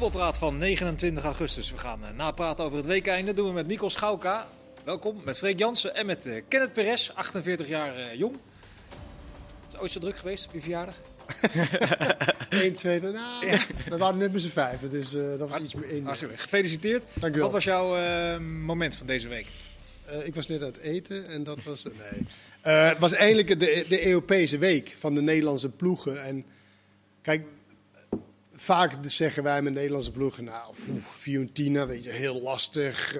voetbalpraat van 29 augustus. We gaan uh, napraten over het weekend. Dat doen we met Nico Schauka. Welkom. Met Freek Jansen en met uh, Kenneth Perez, 48 jaar uh, jong. Is het ooit zo druk geweest op je verjaardag? 1, 2, nou, ja. we waren net met z'n vijf, dus uh, dat was iets meer. Gefeliciteerd. Dank. Wat was jouw uh, moment van deze week? Uh, ik was net uit eten en dat was. nee. het was eigenlijk de, de Europese week van de Nederlandse ploegen. En kijk, vaak zeggen wij met Nederlandse ploegen, nou, oef, Fiorentina, weet je, heel lastig.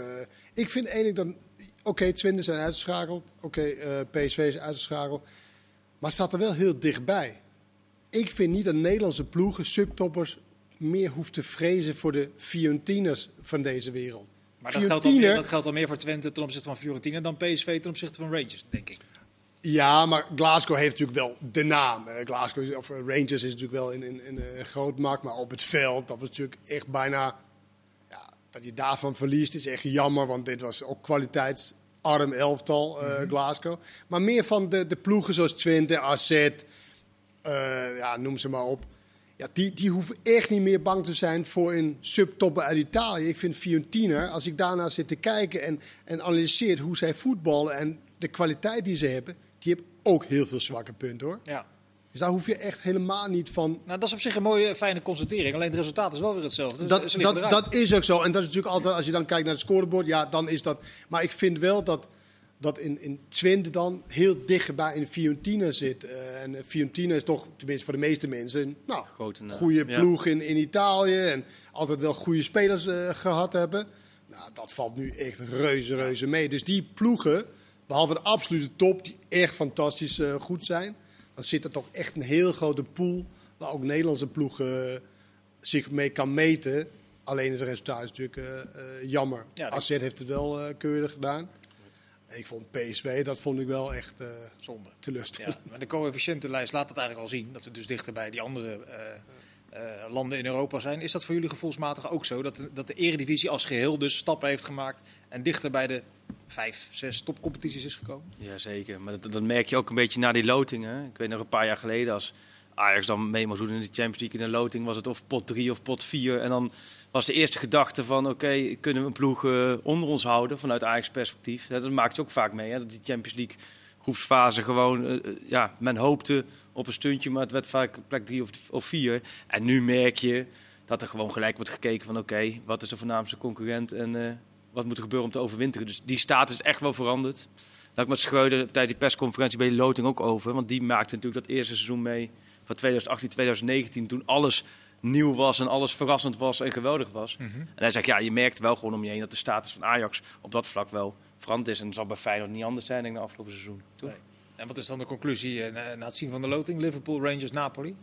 ik vind eigenlijk dan, oké, okay, Twente zijn uitgeschakeld, oké, okay, PSV is uitgeschakeld, maar het zat er wel heel dichtbij ik vind niet dat Nederlandse ploegen, subtoppers, meer hoeft te vrezen voor de Fiorentiners van deze wereld. Maar dat geldt, al meer, dat geldt al meer voor Twente ten opzichte van Fiorentina dan PSV ten opzichte van Rangers, denk ik. Ja, maar Glasgow heeft natuurlijk wel de naam. Glasgow of Rangers is natuurlijk wel in, in, in een groot markt, maar op het veld, dat was natuurlijk echt bijna. Ja, dat je daarvan verliest is echt jammer, want dit was ook kwaliteitsarm elftal, uh, mm -hmm. Glasgow. Maar meer van de, de ploegen zoals Twente, AZ, uh, ja, noem ze maar op. Ja, die, die hoeven echt niet meer bang te zijn voor een subtopper uit Italië. Ik vind Fiorentina, als ik daarna zit te kijken en, en analyseer hoe zij voetballen en de kwaliteit die ze hebben, die hebben ook heel veel zwakke punten hoor. Ja. Dus daar hoef je echt helemaal niet van. Nou, dat is op zich een mooie, fijne constatering. Alleen het resultaat is wel weer hetzelfde. Dat, dus dat, dat is ook zo. En dat is natuurlijk altijd, als je dan kijkt naar het scorebord, ja, dan is dat. Maar ik vind wel dat dat in, in Twente dan heel dichtbij in Fiorentina zit. Uh, en Fiorentina is toch, tenminste voor de meeste mensen, nou, een goede ploeg in, in Italië. En altijd wel goede spelers uh, gehad hebben. Nou, dat valt nu echt reuze, reuze mee. Dus die ploegen, behalve de absolute top, die echt fantastisch uh, goed zijn. Dan zit er toch echt een heel grote pool waar ook Nederlandse ploegen zich mee kan meten. Alleen het resultaat is natuurlijk jammer. Ja, AZ heeft het wel keurig gedaan. Ik vond PSV, dat vond ik wel echt uh, zonde. Teleurstellend. Ja, maar de coëfficiëntenlijst laat het eigenlijk al zien dat we dus dichter bij die andere landen in Europa zijn. Is dat voor jullie gevoelsmatig ook zo? Dat de, dat de Eredivisie als geheel dus stappen heeft gemaakt en dichter bij de vijf, zes topcompetities is gekomen? Jazeker, maar dat, dat merk je ook een beetje na die lotingen. Ik weet nog een paar jaar geleden als Ajax dan mee moest doen in de Champions League in een loting, was het of pot 3 of pot 4. En dan was de eerste gedachte van oké, kunnen we een ploeg uh, onder ons houden vanuit Ajax perspectief. Dat maakt je ook vaak mee, hè, dat die Champions League groepsfase gewoon, uh, ja, men hoopte op een stuntje, maar het werd vaak plek 3 of, of 4. En nu merk je dat er gewoon gelijk wordt gekeken van oké, wat is de voornaamste concurrent en wat moet er gebeuren om te overwinteren. Dus die staat is echt wel veranderd. Dat ik met Schreuder tijdens die persconferentie bij de loting ook over, want die maakte natuurlijk dat eerste seizoen mee van 2018, 2019, toen alles nieuw was en alles verrassend was en geweldig was. Mm -hmm. En hij zegt, ja, je merkt wel gewoon om je heen dat de status van Ajax op dat vlak wel veranderd is. En dat zal bij Feyenoord niet anders zijn dan de afgelopen seizoen. Toch? Nee. En wat is dan de conclusie uh, na het zien van de loting? Liverpool, Rangers, Napoli?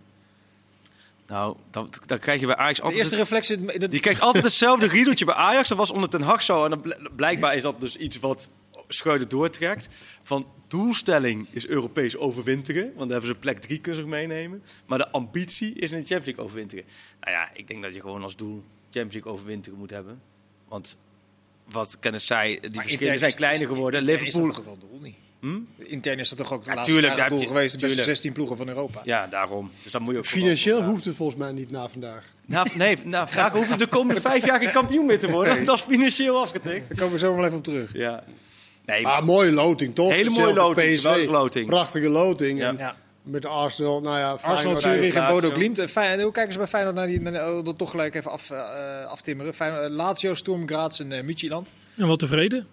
Nou, dan, dan krijg je bij Ajax altijd... De eerste. Het... Je krijgt altijd hetzelfde riedeltje bij Ajax. Dat was onder Ten Hag zo. En dan blijkbaar is dat dus iets wat Schreuder doortrekt. Van doelstelling is Europees overwinteren. Want dan hebben ze plek drie kunnen meenemen. Maar de ambitie is in de Champions League overwinteren. Nou ja, ik denk dat je gewoon als doel Champions League overwinteren moet hebben. Want wat Kenneth zei, die maar verschillen zijn kleiner geworden. Liverpool... Is dat wel doel niet? Hm? Intern is dat toch ook de ja, laatste tuurlijk, doel geweest, de beste 16 ploegen van Europa. Ja, daarom. Dus dat moet je ook Financieel hoeft het volgens mij niet na vandaag. Nou, nee, nou, vraag hoeft het de komende vijf jaar geen kampioen meer te worden. Nee. Dat is financieel afgetikt. Daar komen we zo wel even op terug. Ja. Nee, maar mooie loting, toch? Hele mooie loting. PSV, loting. Prachtige loting. Ja. En ja. Met Arsenal, nou ja, Arsenal, Zurich en Bodo Glimt. Feyenoord, hoe kijken ze bij Feyenoord naar die, naar, oh, toch gelijk even af, uh, aftimmeren. Feyenoord, Lazio, Sturm Graz en uh. En wel tevreden.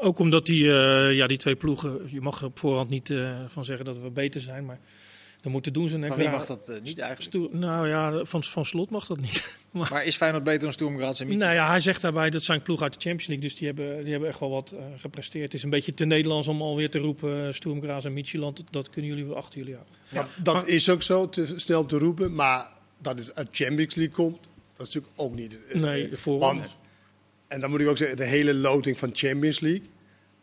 Ook omdat die, uh, ja, die twee ploegen, je mag er op voorhand niet uh, van zeggen dat we beter zijn, maar dan moeten doen ze. Van wie mag dat uh, niet eigenlijk? Stoer, nou ja, van, van Slot mag dat niet. maar, maar, is Feyenoord beter dan Sturm Graz en Midtjylland? Nou ja, hij zegt daarbij dat zijn ploeg uit de Champions League, dus die hebben, die hebben echt wel wat gepresteerd. Het is een beetje te Nederlands om alweer te roepen Sturm Graz en Midtjylland. Dat, dat kunnen jullie wel achter jullie houden. Ja, dat maar, is ook zo, te snel te roepen, maar dat het uit Champions League komt, dat is natuurlijk ook niet. Nee, de voorwaarde. En dan moet ik ook zeggen, de hele loting van Champions League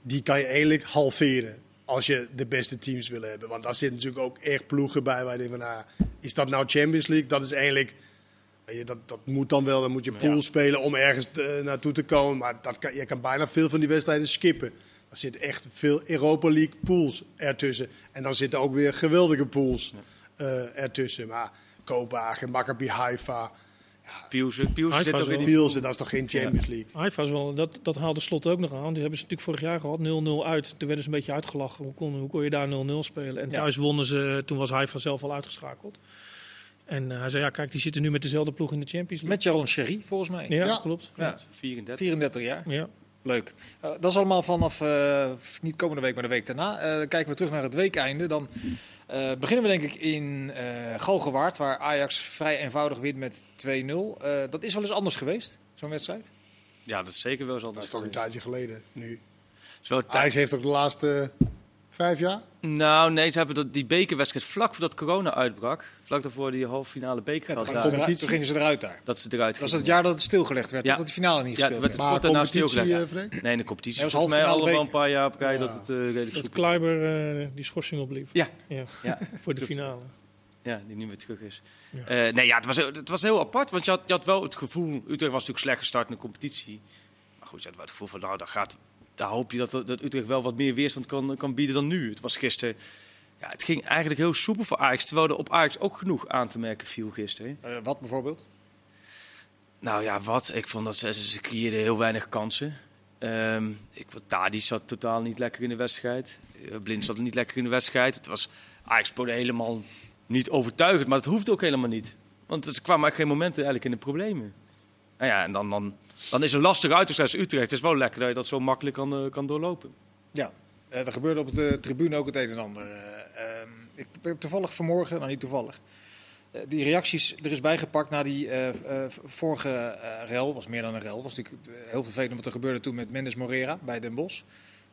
die kan je eigenlijk halveren als je de beste teams wil hebben. Want daar zitten natuurlijk ook echt ploegen bij waar je denkt van, nou, is dat nou Champions League? Dat is eigenlijk, je, dat, dat moet dan wel, dan moet je pool ja. spelen om ergens te, naartoe te komen. Maar dat kan, je kan bijna veel van die wedstrijden skippen. Er zitten echt veel Europa League pools ertussen. En dan zitten ook weer geweldige pools ja. uh, ertussen. Maar Kopenhagen, Maccabi Haifa, Pielsen. Pielsen zit toch in wel- die... Pielsen, dat is toch geen Champions League? Haifa is wel, dat, dat haalde Slot ook nog aan. Die hebben ze natuurlijk vorig jaar gehad, 0-0 uit. Toen werden ze een beetje uitgelachen. Hoe kon, hoe kon je daar 0-0 spelen? En Ja. thuis wonnen ze, toen was Haifa zelf al uitgeschakeld. En eh, hij zei, ja kijk, die zitten nu met dezelfde ploeg in de Champions League. Met Jaron Sherry, volgens mij. ja, Ja. klopt. Ja. 34. 34 jaar. Ja. Leuk. Eh, dat is allemaal vanaf, eh, niet komende week, maar de week daarna. Eh, kijken we terug naar het weekeinde. Dan eh, beginnen we denk ik in eh Galgenwaard, waar Ajax vrij eenvoudig wint met 2-0. Eh, dat is wel eens anders geweest, zo'n wedstrijd. Ja, dat is zeker wel eens Dat is anders. toch een tijdje geleden nu. Tijd- Ajax heeft ook de laatste vijf jaar? Nou, nee, ze hebben dat, die bekerwedstrijd vlak voordat corona uitbrak. Vlak daarvoor die halve finale beker Ja, ze competitie. gingen ze eruit daar. dat ze eruit Dat was het jaar dat het stilgelegd werd, Ja. dat de finale niet Ja, gespeeld toen werd. werd- Maar wordt daarna competitie, stilgelegd. eh? Nee, de competitie. Dat was volgens mij halve al finale wel een paar jaar op rij Ja. dat het eh, redelijk Dat Kleiber eh, die schorsing opliep. Ja. ja. Ja. Voor de finale. Ja, die nu weer terug is. Ja. Eh, nee, ja, het was, het was heel apart. Want je had, je had wel het gevoel... Utrecht was natuurlijk slecht gestart in de competitie. Maar goed, je had wel het gevoel van... Nou, daar, gaat, daar hoop je dat, dat Utrecht wel wat meer weerstand kan, kan bieden dan nu. Het was gisteren... Ja, het ging eigenlijk heel soepel voor Ajax. Terwijl er op Ajax ook genoeg aan te merken viel gisteren. Eh, wat bijvoorbeeld? Nou ja, wat? Ik vond dat ze, ze creëerden heel weinig kansen. Ehm ik Tadi zat totaal niet lekker in de wedstrijd. Eh, Blind zat niet lekker in de wedstrijd. Het was Ajax speelde helemaal niet overtuigend, maar dat hoeft ook helemaal niet. Want er kwamen eigenlijk geen momenten eigenlijk in de problemen. Nou ja, en dan, dan, dan is een lastige uitwedstrijd als Utrecht. Het is wel lekker dat je dat zo makkelijk kan, eh, kan doorlopen. Ja, eh, er gebeurde op de tribune ook het een en ander. Eh, ehm, ik heb toevallig vanmorgen, nou niet toevallig, die reacties er is bijgepakt na die vorige eh rel. Was meer dan een rel. Was natuurlijk heel vervelend wat er gebeurde toen met Mendes Morera bij Den Bosch.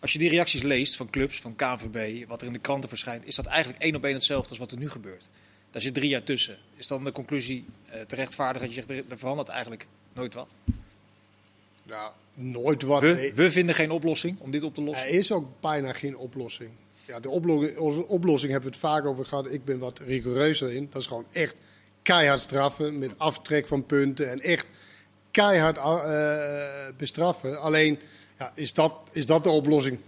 Als je die reacties leest van clubs, van KNVB, wat er in de kranten verschijnt, is dat eigenlijk één op één hetzelfde als wat er nu gebeurt. Daar zit drie jaar tussen. Is dan de conclusie te rechtvaardigen dat je zegt, er verandert eigenlijk nooit wat? Ja, nooit wat. We, vinden geen oplossing om dit op te lossen. Er is ook bijna geen oplossing. Ja, de oplo- onze oplossing hebben we het vaak over gehad. Ik ben wat rigoureuzer in. Dat is gewoon echt keihard straffen met aftrek van punten en echt keihard eh, bestraffen. Alleen, ja, is, dat, is dat de oplossing?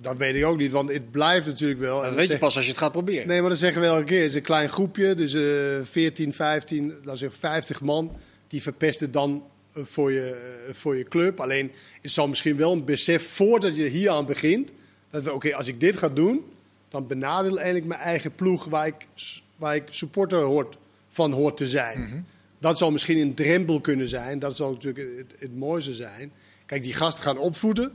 Dat weet ik ook niet, want het blijft natuurlijk wel. Dat weet je zeg- pas als je het gaat proberen. Nee, maar dat zeggen we elke keer. Het is een klein groepje, dus eh 14, 15, laten zeggen 50 man. Die verpesten dan eh, voor je, eh, voor je club. Alleen, het zal misschien wel een besef voordat je hier aan begint. Dat we, oké, als ik dit ga doen, dan benadeel eigenlijk mijn eigen ploeg waar ik, waar ik supporter hoort, van hoort te zijn. Mhm. Dat zal misschien een drempel kunnen zijn. Dat zal natuurlijk het, het mooiste zijn. Kijk, die gasten gaan opvoeden.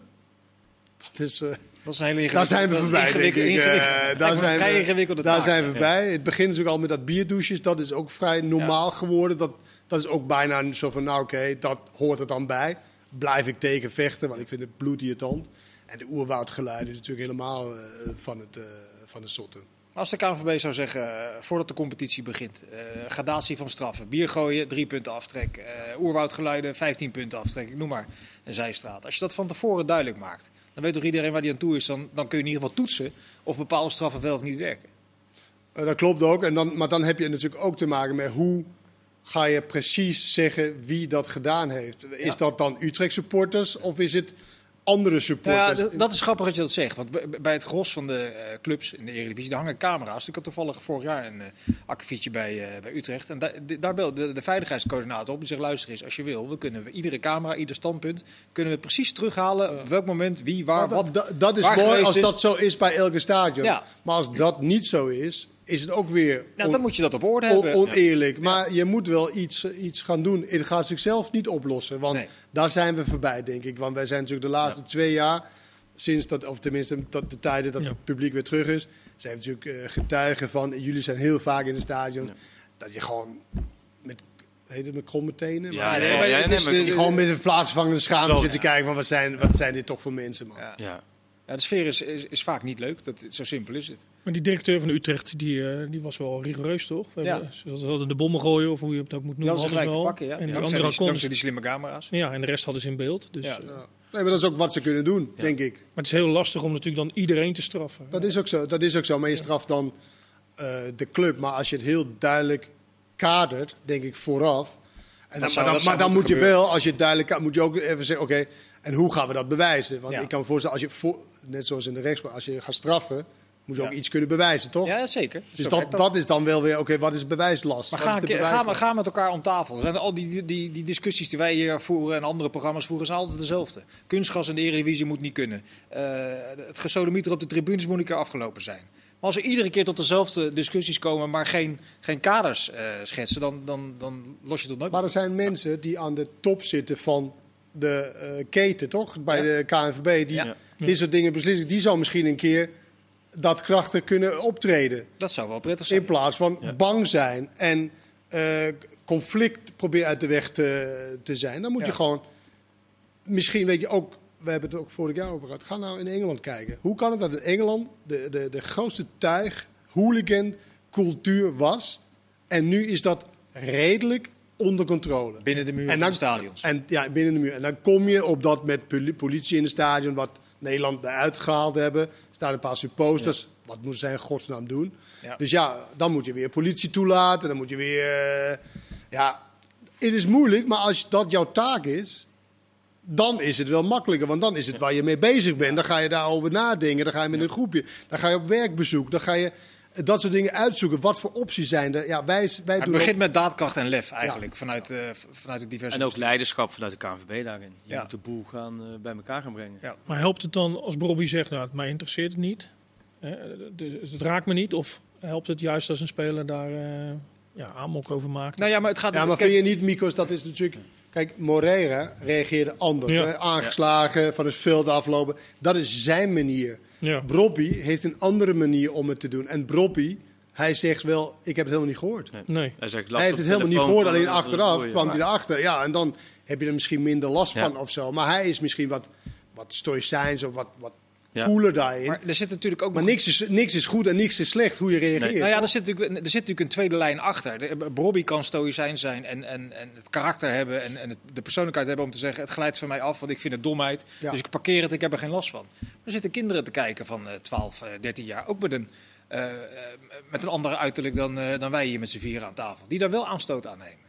Dat is... eh, Dat is een hele daar zijn we voorbij, denk ik. Eh, daar zijn we, daar zijn we bij. Het begint natuurlijk al met dat bierdouches. Dat is ook vrij normaal geworden. Dat, dat is ook bijna zo van, nou oké, dat hoort er dan bij. Blijf ik tegen vechten, want ik vind het bloedirritant. En de oerwoudgeluiden is natuurlijk helemaal eh, van, het, eh, van de zotte. Als de KNVB zou zeggen, eh, voordat de competitie begint, gradatie van straffen, bier gooien, drie punten aftrek, oerwoudgeluiden, 15 punten aftrek, ik noem maar een zijstraat. Als je dat van tevoren duidelijk maakt, dan weet toch iedereen waar die aan toe is, dan, dan kun je in ieder geval toetsen of bepaalde straffen wel of niet werken. Dat klopt ook. En dan, maar dan heb je natuurlijk ook te maken met hoe ga je precies zeggen wie dat gedaan heeft. Is Ja. dat dan Utrecht supporters of is het andere Nou ja, supporters? dat is grappig dat je dat zegt. Want bij- het gros van de eh, clubs in de Eredivisie daar hangen camera's. Ik had toevallig vorig jaar een uh, akkefietje bij, eh, bij Utrecht. En da- daar belde de, de veiligheidscoördinator op. Die zegt, luister eens, als je wil, we kunnen we iedere camera, ieder standpunt... kunnen we precies terughalen op welk moment, wie, waar, Maar wat... dat, is mooi als is. dat zo is bij elke stadion. Ja. Maar als dat niet zo is, is het ook weer Nou, dan moet je dat op orde on- hebben. oneerlijk. Maar je moet wel iets, eh, iets gaan doen. Het gaat zichzelf niet oplossen. Want Nee. daar zijn we voorbij, denk ik. Want wij zijn natuurlijk de laatste twee jaar, sinds dat, of tenminste tot de tijden dat Ja. het publiek weer terug is, zijn we natuurlijk eh, getuigen van. Jullie zijn heel vaak in het stadion. Dat je gewoon met, heet het met kromme tenen? Ja, Maar- nee, maar ja, het nee, is maar- de- dat je gewoon met een plaatsvervangende schaamte Klopt. zit te kijken van wat zijn, wat zijn dit toch voor mensen, man. Ja. Ja. De sfeer is, is, is vaak niet leuk. Dat, zo simpel is het. Maar die directeur van Utrecht, die, eh, die was wel rigoureus, toch? We Ja. hebben, ze hadden de bommen gooien, of hoe je het ook moet noemen. hadden ze hadden gelijk te ze pakken, ja. En die andere die, dankzij die slimme camera's. Ja, en de rest hadden ze in beeld. Dus, Ja. eh, Ja. Nee, maar dat is ook wat ze kunnen doen, Ja. denk ik. maar het is heel lastig om natuurlijk dan iedereen te straffen. Dat is ook zo, dat is ook zo. Maar je straft dan eh, de club. Maar als je het heel duidelijk kadert, denk ik vooraf. En dan, zou- maar dat dan, maar dan moet je wel, als je het duidelijk kadert, moet je ook even zeggen: oké, en hoe gaan we dat bewijzen? Want Ja. ik kan me voorstellen, als je voor, net zoals in de rechtspraak, als je gaat straffen, moet je ook iets kunnen bewijzen, toch? Ja, zeker. Dus Zo dat, dat is dan wel weer, oké, wat is bewijslast? Maar Wat ga, is een de keer- ga, bewijslast? ga met elkaar om tafel. Er zijn al die, die, die discussies die wij hier voeren en andere programma's voeren, zijn altijd dezelfde. Kunstgas in de Eredivisie moet niet kunnen. Eh, het gesodemieter op de tribunes moet een keer afgelopen zijn. Maar als we iedere keer tot dezelfde discussies komen, maar geen, geen kaders eh, schetsen, dan, dan, dan los je het nooit Maar er zijn mensen die aan de top zitten van de eh, keten, toch? Bij Ja. de KNVB, die Ja. Dit soort dingen beslissen. Die zou misschien een keer dat krachten kunnen optreden. Dat zou wel prettig zijn. In plaats van Ja. bang zijn en eh, conflict proberen uit de weg te, te zijn. Dan moet je gewoon... Misschien weet je ook... We hebben het ook vorig jaar over gehad. Ga nou in Engeland kijken. Hoe kan het dat in Engeland de, de, de grootste tuig, hooligan, cultuur was. En nu is dat redelijk onder controle. Binnen de muren En van de stadions. En, ja, binnen de muur. En dan kom je op dat met poli- politie in het stadion, wat Nederland eruit gehaald hebben. Er staan een paar supporters. Wat moeten zij in godsnaam doen? Ja. Dus ja, dan moet je weer politie toelaten. Dan moet je weer. eh, ja, het is moeilijk, maar als dat jouw taak is. Dan is het wel makkelijker, want dan is het waar je mee bezig bent. Dan ga je daarover nadenken, dan ga je met een groepje. Dan ga je op werkbezoek, dan ga je dat soort dingen uitzoeken. Wat voor opties zijn er? Ja, wij, wij het doen begint ook- met daadkracht en lef eigenlijk, vanuit, eh, vanuit de diverse... En ook leiderschap vanuit de KNVB daarin. Je Ja. moet de boel gaan, eh, bij elkaar gaan brengen. Ja. Maar helpt het dan als Bobby zegt, nou, mij interesseert het niet, hè, dus het raakt me niet, of helpt het juist als een speler daar eh ja, amok over maakt? Nou ja, maar het gaat... Ja, maar kijk, vind je niet, Mikos, dat is natuurlijk... Kijk, Moreira reageerde anders. Ja. Aangeslagen, van het veld aflopen. Dat is zijn manier. Ja. Brobby heeft een andere manier om het te doen. En Brobby, hij zegt wel, ik heb het helemaal niet gehoord. Nee. Hij, zegt, Hij heeft het helemaal niet gehoord, alleen achteraf kwam hij erachter. Ja, en dan heb je er misschien minder last Ja. van of zo. Maar hij is misschien wat, wat stoïcijns of wat, wat Ja. cooler daarin. maar Maar, er zit natuurlijk ook nog niks, is, niks is goed en niks is slecht hoe je reageert. Nou ja, er zit, natuurlijk, er zit natuurlijk een tweede lijn achter. Bobby kan stoïcijn zijn en, en, en het karakter hebben en, en het- de persoonlijkheid hebben om te zeggen... het glijdt van mij af, want ik vind het domheid. Ja. Dus ik parkeer het, ik heb er geen last van. Er zitten kinderen te kijken van eh 12, eh, 13 jaar, ook met een, eh, eh, met een ander uiterlijk dan, eh, dan wij hier met z'n vieren aan tafel. Die daar wel aanstoot aan nemen.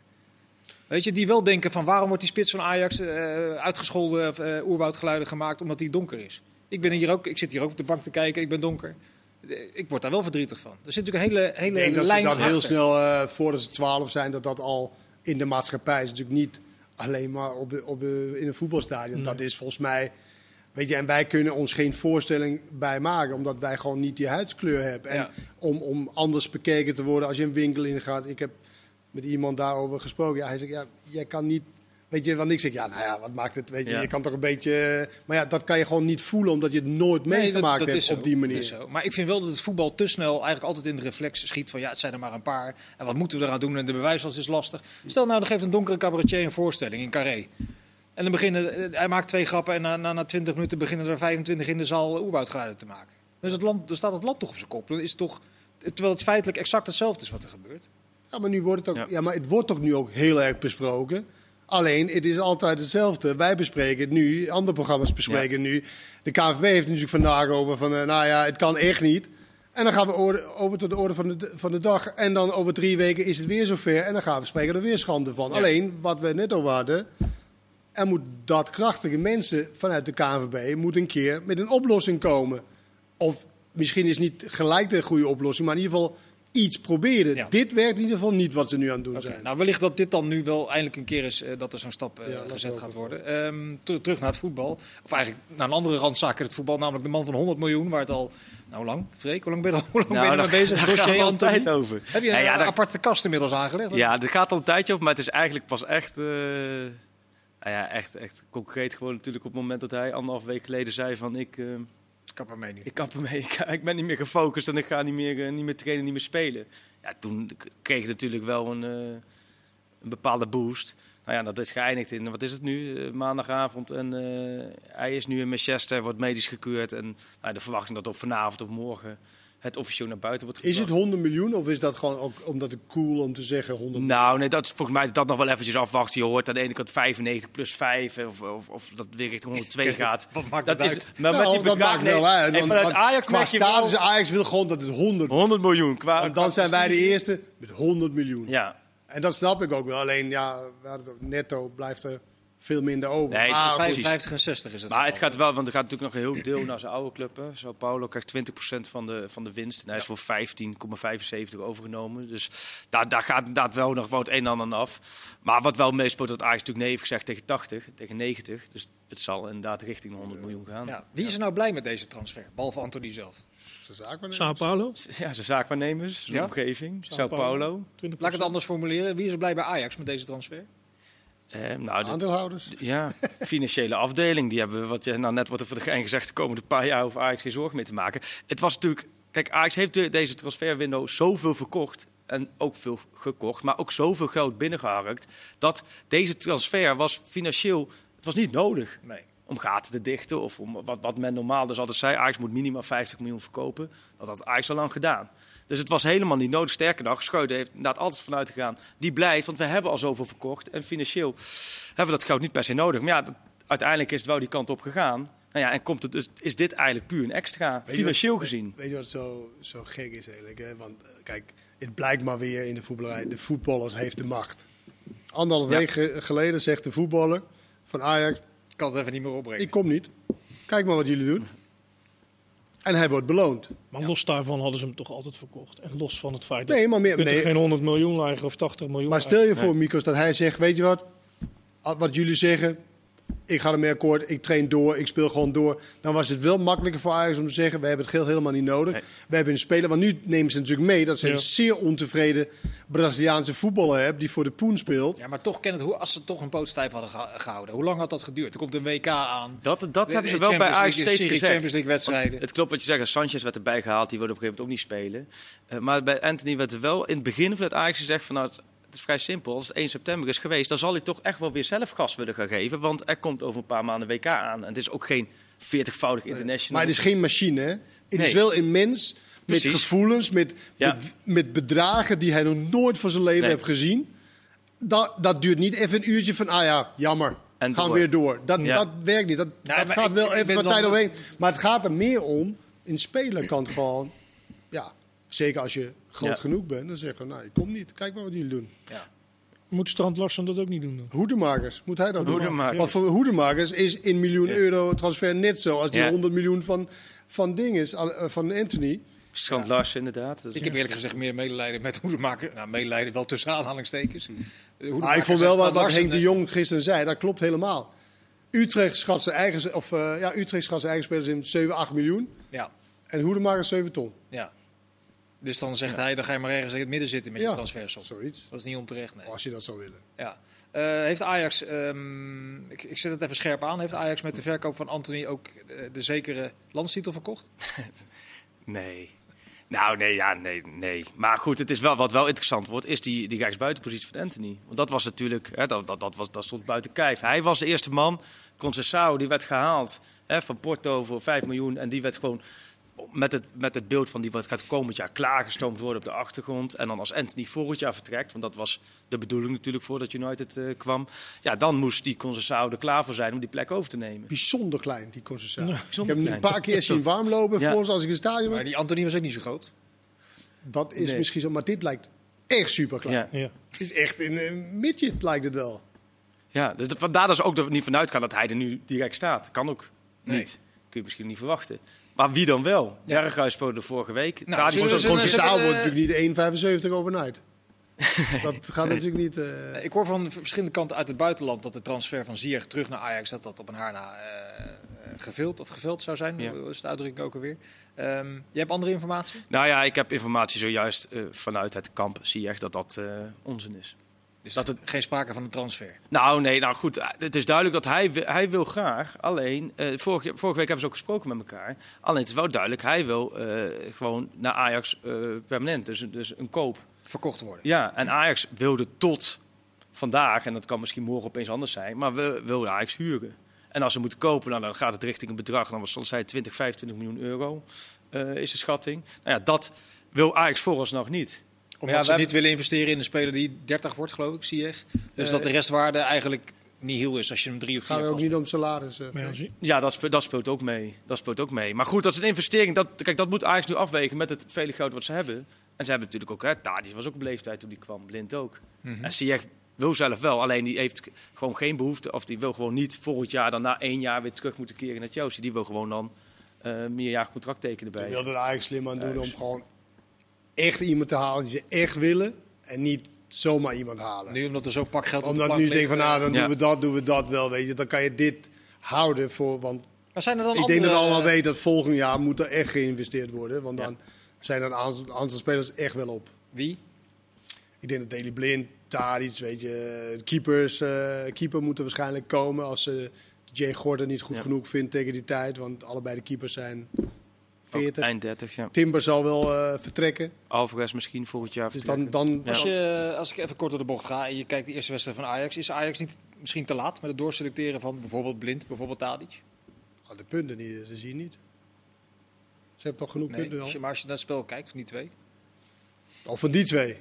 Weet je, die wel denken van waarom wordt die spits van Ajax eh, uitgescholden eh oerwoudgeluiden gemaakt omdat die donker is. Ik, ben hier ook, ik zit hier ook op de bank te kijken, ik ben donker. Ik word daar wel verdrietig van. Er zit natuurlijk een hele, Ik hele denk dat ze lijn dat heel snel, eh, voordat ze 12 zijn, dat dat al in de maatschappij is. Natuurlijk niet alleen maar op de, op de, in een voetbalstadion. Nee. Dat is volgens mij. Weet je, en wij kunnen ons geen voorstelling bij maken, omdat wij gewoon niet die huidskleur hebben. En Ja. om, om anders bekeken te worden als je een winkel ingaat. Ik heb met iemand daarover gesproken. Ja, hij zegt, ja, jij kan niet. Weet je, want ik zeg, ja, nou ja, wat maakt het? Weet je, Ja. je kan toch een beetje. Maar ja, dat kan je gewoon niet voelen, omdat je het nooit Nee, meegemaakt dat hebt op die dat manier. is zo. Maar ik vind wel dat het voetbal te snel eigenlijk altijd in de reflex schiet van ja, het zijn er maar een paar. En wat moeten we eraan doen? En de bewijslast is lastig. Stel nou, dan geeft een donkere cabaretier een voorstelling in Carré. En dan beginnen, eh, hij maakt twee grappen en na, na, na 20 minuten beginnen er 25 in de zaal oerwoudgeluiden te maken. Dus het land, dan staat het land toch op zijn kop. Dan is het toch, terwijl het feitelijk exact hetzelfde is wat er gebeurt. Ja, maar nu wordt het ook. Ja. Ja. maar het wordt toch nu ook heel erg besproken. Alleen, het is altijd hetzelfde. Wij bespreken het nu, andere programma's bespreken nu. De KNVB heeft het natuurlijk vandaag over van, eh, nou ja, het kan echt niet. En dan gaan we orde- over tot de orde van de, van de dag. En dan over drie weken is het weer zover. En dan gaan we spreken er weer schande van. Ja. Alleen, wat we net over hadden. Er moet daadkrachtige mensen vanuit de KNVB moet een keer met een oplossing komen. Of misschien is niet gelijk de goede oplossing, maar in ieder geval iets proberen. Ja. Dit werkt in ieder geval niet wat ze nu aan het doen zijn. Nou, wellicht dat dit dan nu wel eindelijk een keer is eh, dat er zo'n stap eh, Ja, gezet gaat worden. Ehm, ter- terug naar het voetbal. Of eigenlijk naar een andere randzaak in het voetbal, namelijk de man van 100 miljoen, waar het al, nou hoe lang? Freek, hoe lang ben je, al- hoe lang ben je Nou, ermee bezig? daar gaat Dossier al tijd over. Heb je een Ja, ja, daar- aparte kast inmiddels aangelegd? Ja, er gaat al een tijdje over, maar het is eigenlijk pas echt, eh, nou ja, echt, echt concreet gewoon natuurlijk op het moment dat hij anderhalf week geleden zei van ik, Ik heb ermee nu. ik kap ermee, ik, ik ben niet meer gefocust en ik ga niet meer, eh, niet meer trainen, niet meer spelen. Ja, toen kreeg je natuurlijk wel een, eh, een bepaalde boost. Nou ja, dat is geëindigd in, wat is het nu, Eh, maandagavond. En hij is nu in Manchester, wordt medisch gekeurd. En nou, de verwachting dat op vanavond of morgen het officieel naar buiten wordt Is het gebracht. 100 miljoen of is dat gewoon ook omdat het cool om te zeggen 100 miljoen? Nou, nee, dat is volgens mij dat nog wel eventjes afwachten. Je hoort aan de ene kant 95 plus 5, of, of, of dat weer richting 102 gaat. Wat maakt Dat het is, uit? maar Nou, met die dat bedrag, maakt nee. wel uit. Want- vanuit want Ajax qua wel wil gewoon dat het 100 100 miljoen. Qua, En dan zijn wij de eerste met 100 miljoen. Ja, En dat snap ik ook wel. Alleen, ja, netto blijft er veel minder over. Nee, goed, 55 en 60 is het. Maar het gaat wel, want er gaat natuurlijk nog een heel deel naar zijn oude club. hè. Sao Paulo krijgt 20% van de, van de winst. En hij is voor 15,75 overgenomen. Dus daar, daar gaat inderdaad wel nog wat een en ander aan af. Maar wat wel meespeelt, dat Ajax natuurlijk nee heeft gezegd tegen 80, tegen 90. Dus het zal inderdaad richting de 100 miljoen gaan. Ja, wie is er nou blij met deze transfer? Behalve Anthony zelf. Sao Paulo, Ja, zijn zaakwaarnemers, zijn Ja? omgeving, Sao Sao Paulo. Paulo. 20%. Laat ik het anders formuleren. Wie is er blij bij Ajax met deze transfer? Eh, nou, de- Aandeelhouders. Ja, financiële afdeling. Die hebben, wat je nou net wordt er voor de gein gezegd, de komende paar jaar hoeft Ajax geen zorg meer te maken. Het was natuurlijk, kijk, Ajax heeft de- deze transferwindow zoveel verkocht. En ook veel gekocht, maar ook zoveel geld binnengeharkt. Dat deze transfer was financieel, het was niet nodig Nee. Om gaten te dichten. Of om wat, wat men normaal dus altijd zei, Ajax moet minimaal 50 miljoen verkopen. Dat had Ajax al lang gedaan. Dus het was helemaal niet nodig. Sterker nog, Schreuder heeft inderdaad altijd vanuit gegaan. Die blijft, want we hebben al zoveel verkocht. En financieel hebben we dat geld niet per se nodig. Maar ja, dat- uiteindelijk is het wel die kant op gegaan. Nou ja, en komt het dus, is dit eigenlijk puur een extra, financieel wat- gezien. Weet je wat zo, zo gek is eigenlijk? Hè? Want eh, kijk, het blijkt maar weer in de voetballerij. De voetballers heeft de macht. Anderhalf Ja. week ge- geleden zegt de voetballer van Ajax... Ik kan het even niet meer opbrengen. Ik kom niet. Kijk maar wat jullie doen. En hij wordt beloond. Maar los daarvan hadden ze hem toch altijd verkocht. En los van het feit dat Nee, maar meer, er nee, geen 100 miljoen leggen of 80 miljoen maar stel je voor, Mikos, dat hij zegt: Weet je wat? Wat jullie zeggen, ik ga ermee akkoord, ik train door, ik speel gewoon door. Dan was het wel makkelijker voor Ajax om te zeggen: We hebben het geld helemaal niet nodig. Nee. We hebben een speler, want nu nemen ze natuurlijk mee dat ze Ja. een zeer ontevreden Braziliaanse voetballer hebben die voor de Poen speelt. Ja, maar toch, Kenneth, hoe, als ze toch een poot stijf hadden gehouden, hoe lang had dat geduurd? Er komt een WK aan. Dat, dat De- hebben ze wel bij Ajax steeds serie gezegd. Champions League wedstrijden. Het klopt wat je zegt. Sanchez werd erbij gehaald. Die wilde op een gegeven moment ook niet spelen. Eh, maar bij Anthony werd er wel in het begin van het Ajax gezegd van... Het is vrij simpel. Als het 1 september is geweest, dan zal hij toch echt wel weer zelf gas willen gaan geven. Want er komt over een paar maanden WK aan. En het is ook geen 40-voudig international. Maar het is geen machine, hè? Het is wel een mens met Precies. gevoelens, met, Ja. met, met bedragen die hij nog nooit van zijn leven Nee. heeft gezien. Dat, dat duurt niet even een uurtje van, ah ja, jammer. En gaan door. weer door. Dat, Ja. dat werkt niet. Dat, Nee, dat maar gaat ik- wel even wat tijd overheen. Maar het gaat er meer om, een speler kan het gewoon, zeker als je groot Ja. genoeg bent, dan zeggen we, nou, je komt niet. Kijk maar wat jullie doen. Ja. Moet Strand Larsen dat ook niet doen dan? Hoedemakers, moet hij dat doen? Hoedemakers. Want voor hoedemakers is in miljoen Ja. euro transfer net zo als die Ja. 100 miljoen van, van dinges, eh, van Anthony. Strand Larsen inderdaad. Dat is- Ik heb eerlijk gezegd meer medelijden met hoedemaker. Nou, medelijden wel tussen aanhalingstekens. De Maar hoedemakers ik vond wel wat, wat Henk de eh, Jong gisteren zei, dat klopt helemaal. Utrecht schat zijn eigen, of, eh, ja, Utrecht schat zijn eigen spelers in 7, 8 miljoen. Ja, En Hoedemakers 7 ton. ja. Dus dan zegt hij, dan ga je maar ergens in het midden zitten met je Ja. transfersom. Zoiets. Dat is niet onterecht, nee. Als je dat zou willen. Ja. Eh, heeft Ajax, ehm, ik, ik zet het even scherp aan, heeft Ajax met de verkoop van Anthony ook eh, de zekere landstitel verkocht? Nee. Nou, nee, ja, nee, nee. Maar goed, het is wel, wat wel interessant wordt, is die, die rechtsbuitenpositie van Anthony. Want dat was natuurlijk, hè, dat, dat, dat, was, dat stond buiten kijf. Hij was de eerste man. Conceição, die werd gehaald hè, van Porto voor 5 miljoen. En die werd gewoon met het, met het beeld van die wat gaat komend jaar klaargestoomd worden op de achtergrond. En dan als Anthony volgend jaar vertrekt, want dat was de bedoeling natuurlijk voordat United eh, kwam. Ja, dan moest die Conceição er klaar voor zijn om die plek over te nemen. Bijzonder klein, die concessie. ik heb hem een paar keer zien warmlopen Ja. voor ons als ik in het stadion Maar die Anthony was ook niet zo groot. Dat is Nee. misschien zo, maar dit lijkt echt super klein. Ja. Ja. Het is echt in een midget lijkt het wel. Ja, dus dat- vandaar dat ze ook er niet vanuit gaan dat hij er nu direct staat. Kan ook Nee. niet. Kun je misschien niet verwachten. Maar wie dan wel? Ja. Berghuis speelde vorige week. Nou, eh, wordt natuurlijk niet 1,75 overnight. dat gaat natuurlijk niet... eh, Eh, Ik hoor van verschillende kanten uit het buitenland dat de transfer van Ziyech terug naar Ajax dat dat op een haar na eh, gevuld of gevuld zou zijn. Ja. Is de uitdrukking ook alweer? Ehm je hebt andere informatie? Nou ja, ik heb informatie zojuist eh, vanuit het kamp. Echt dat dat eh, onzin is. Dus dat het geen sprake van een transfer. Nou nee, nou goed. eh, Het is duidelijk dat hij, hij wil graag. Alleen, eh, vorige, vorige week hebben ze ook gesproken met elkaar. Alleen het is wel duidelijk, hij wil eh, gewoon naar Ajax permanent. Dus, dus een koop. Verkocht worden. Ja, en Ajax wilde tot vandaag, en dat kan misschien morgen opeens anders zijn, maar we wilden Ajax huren. En als ze moeten kopen, nou, dan gaat het richting een bedrag, dan was zij 20, 25 miljoen euro, is de schatting. Nou ja, dat wil Ajax vooralsnog niet. Omdat Ja, ze niet willen investeren in een speler die 30 wordt, geloof ik, Ziyech. Dus Eh, dat de restwaarde eigenlijk niet heel is als je hem drie of vier gaan we ook niet om salaris. eh, ja, zie- dat speelt, dat speelt ook mee. Dat speelt ook mee. Maar goed, dat is een investering. Dat, kijk, dat moet Ajax nu afwegen met het vele geld wat ze hebben. En ze hebben natuurlijk ook, hè, Tadic was ook op leeftijd toen die kwam, Blind ook. Mhm. En Ziyech wil zelf wel, alleen die heeft gewoon geen behoefte, of die wil gewoon niet volgend jaar dan na één jaar weer terug moeten keren naar Chelsea. Die wil gewoon dan uh, meerjarig contract tekenen bij. Ik wil er eigenlijk slim aan doen om gewoon echt iemand te halen die ze echt willen en niet zomaar iemand halen. Nu omdat er zo pak geld op Omdat de nu denk van, nou, dan Ja. doen we dat, doen we dat wel, weet je. Dan kan je dit houden voor, want Maar zijn er dan ik denk dat we allemaal eh, weten dat volgend jaar moet er echt geïnvesteerd worden. Want Ja. dan zijn er een aantal, aantal spelers echt wel op. Wie? Ik denk dat Daley Blind, Tadic, weet je, de keepers, eh, keeper moeten waarschijnlijk komen als ze Jay Gordon niet goed Ja. genoeg vindt tegen die tijd. Want allebei de keepers zijn 40. Eind 30, ja. Timber zal wel eh, vertrekken. Alvarez misschien volgend jaar Dus vertrekken. dan, dan, Ja. Als, je, als ik even kort door de bocht ga en je kijkt de eerste wedstrijd van Ajax, is Ajax niet misschien te laat met het doorselecteren van bijvoorbeeld Blind, bijvoorbeeld Tadic? Oh, de punten niet, ze zien niet. Ze hebben toch genoeg Nee, punten als al? je, maar als je naar het spel kijkt van die twee. Of van die twee?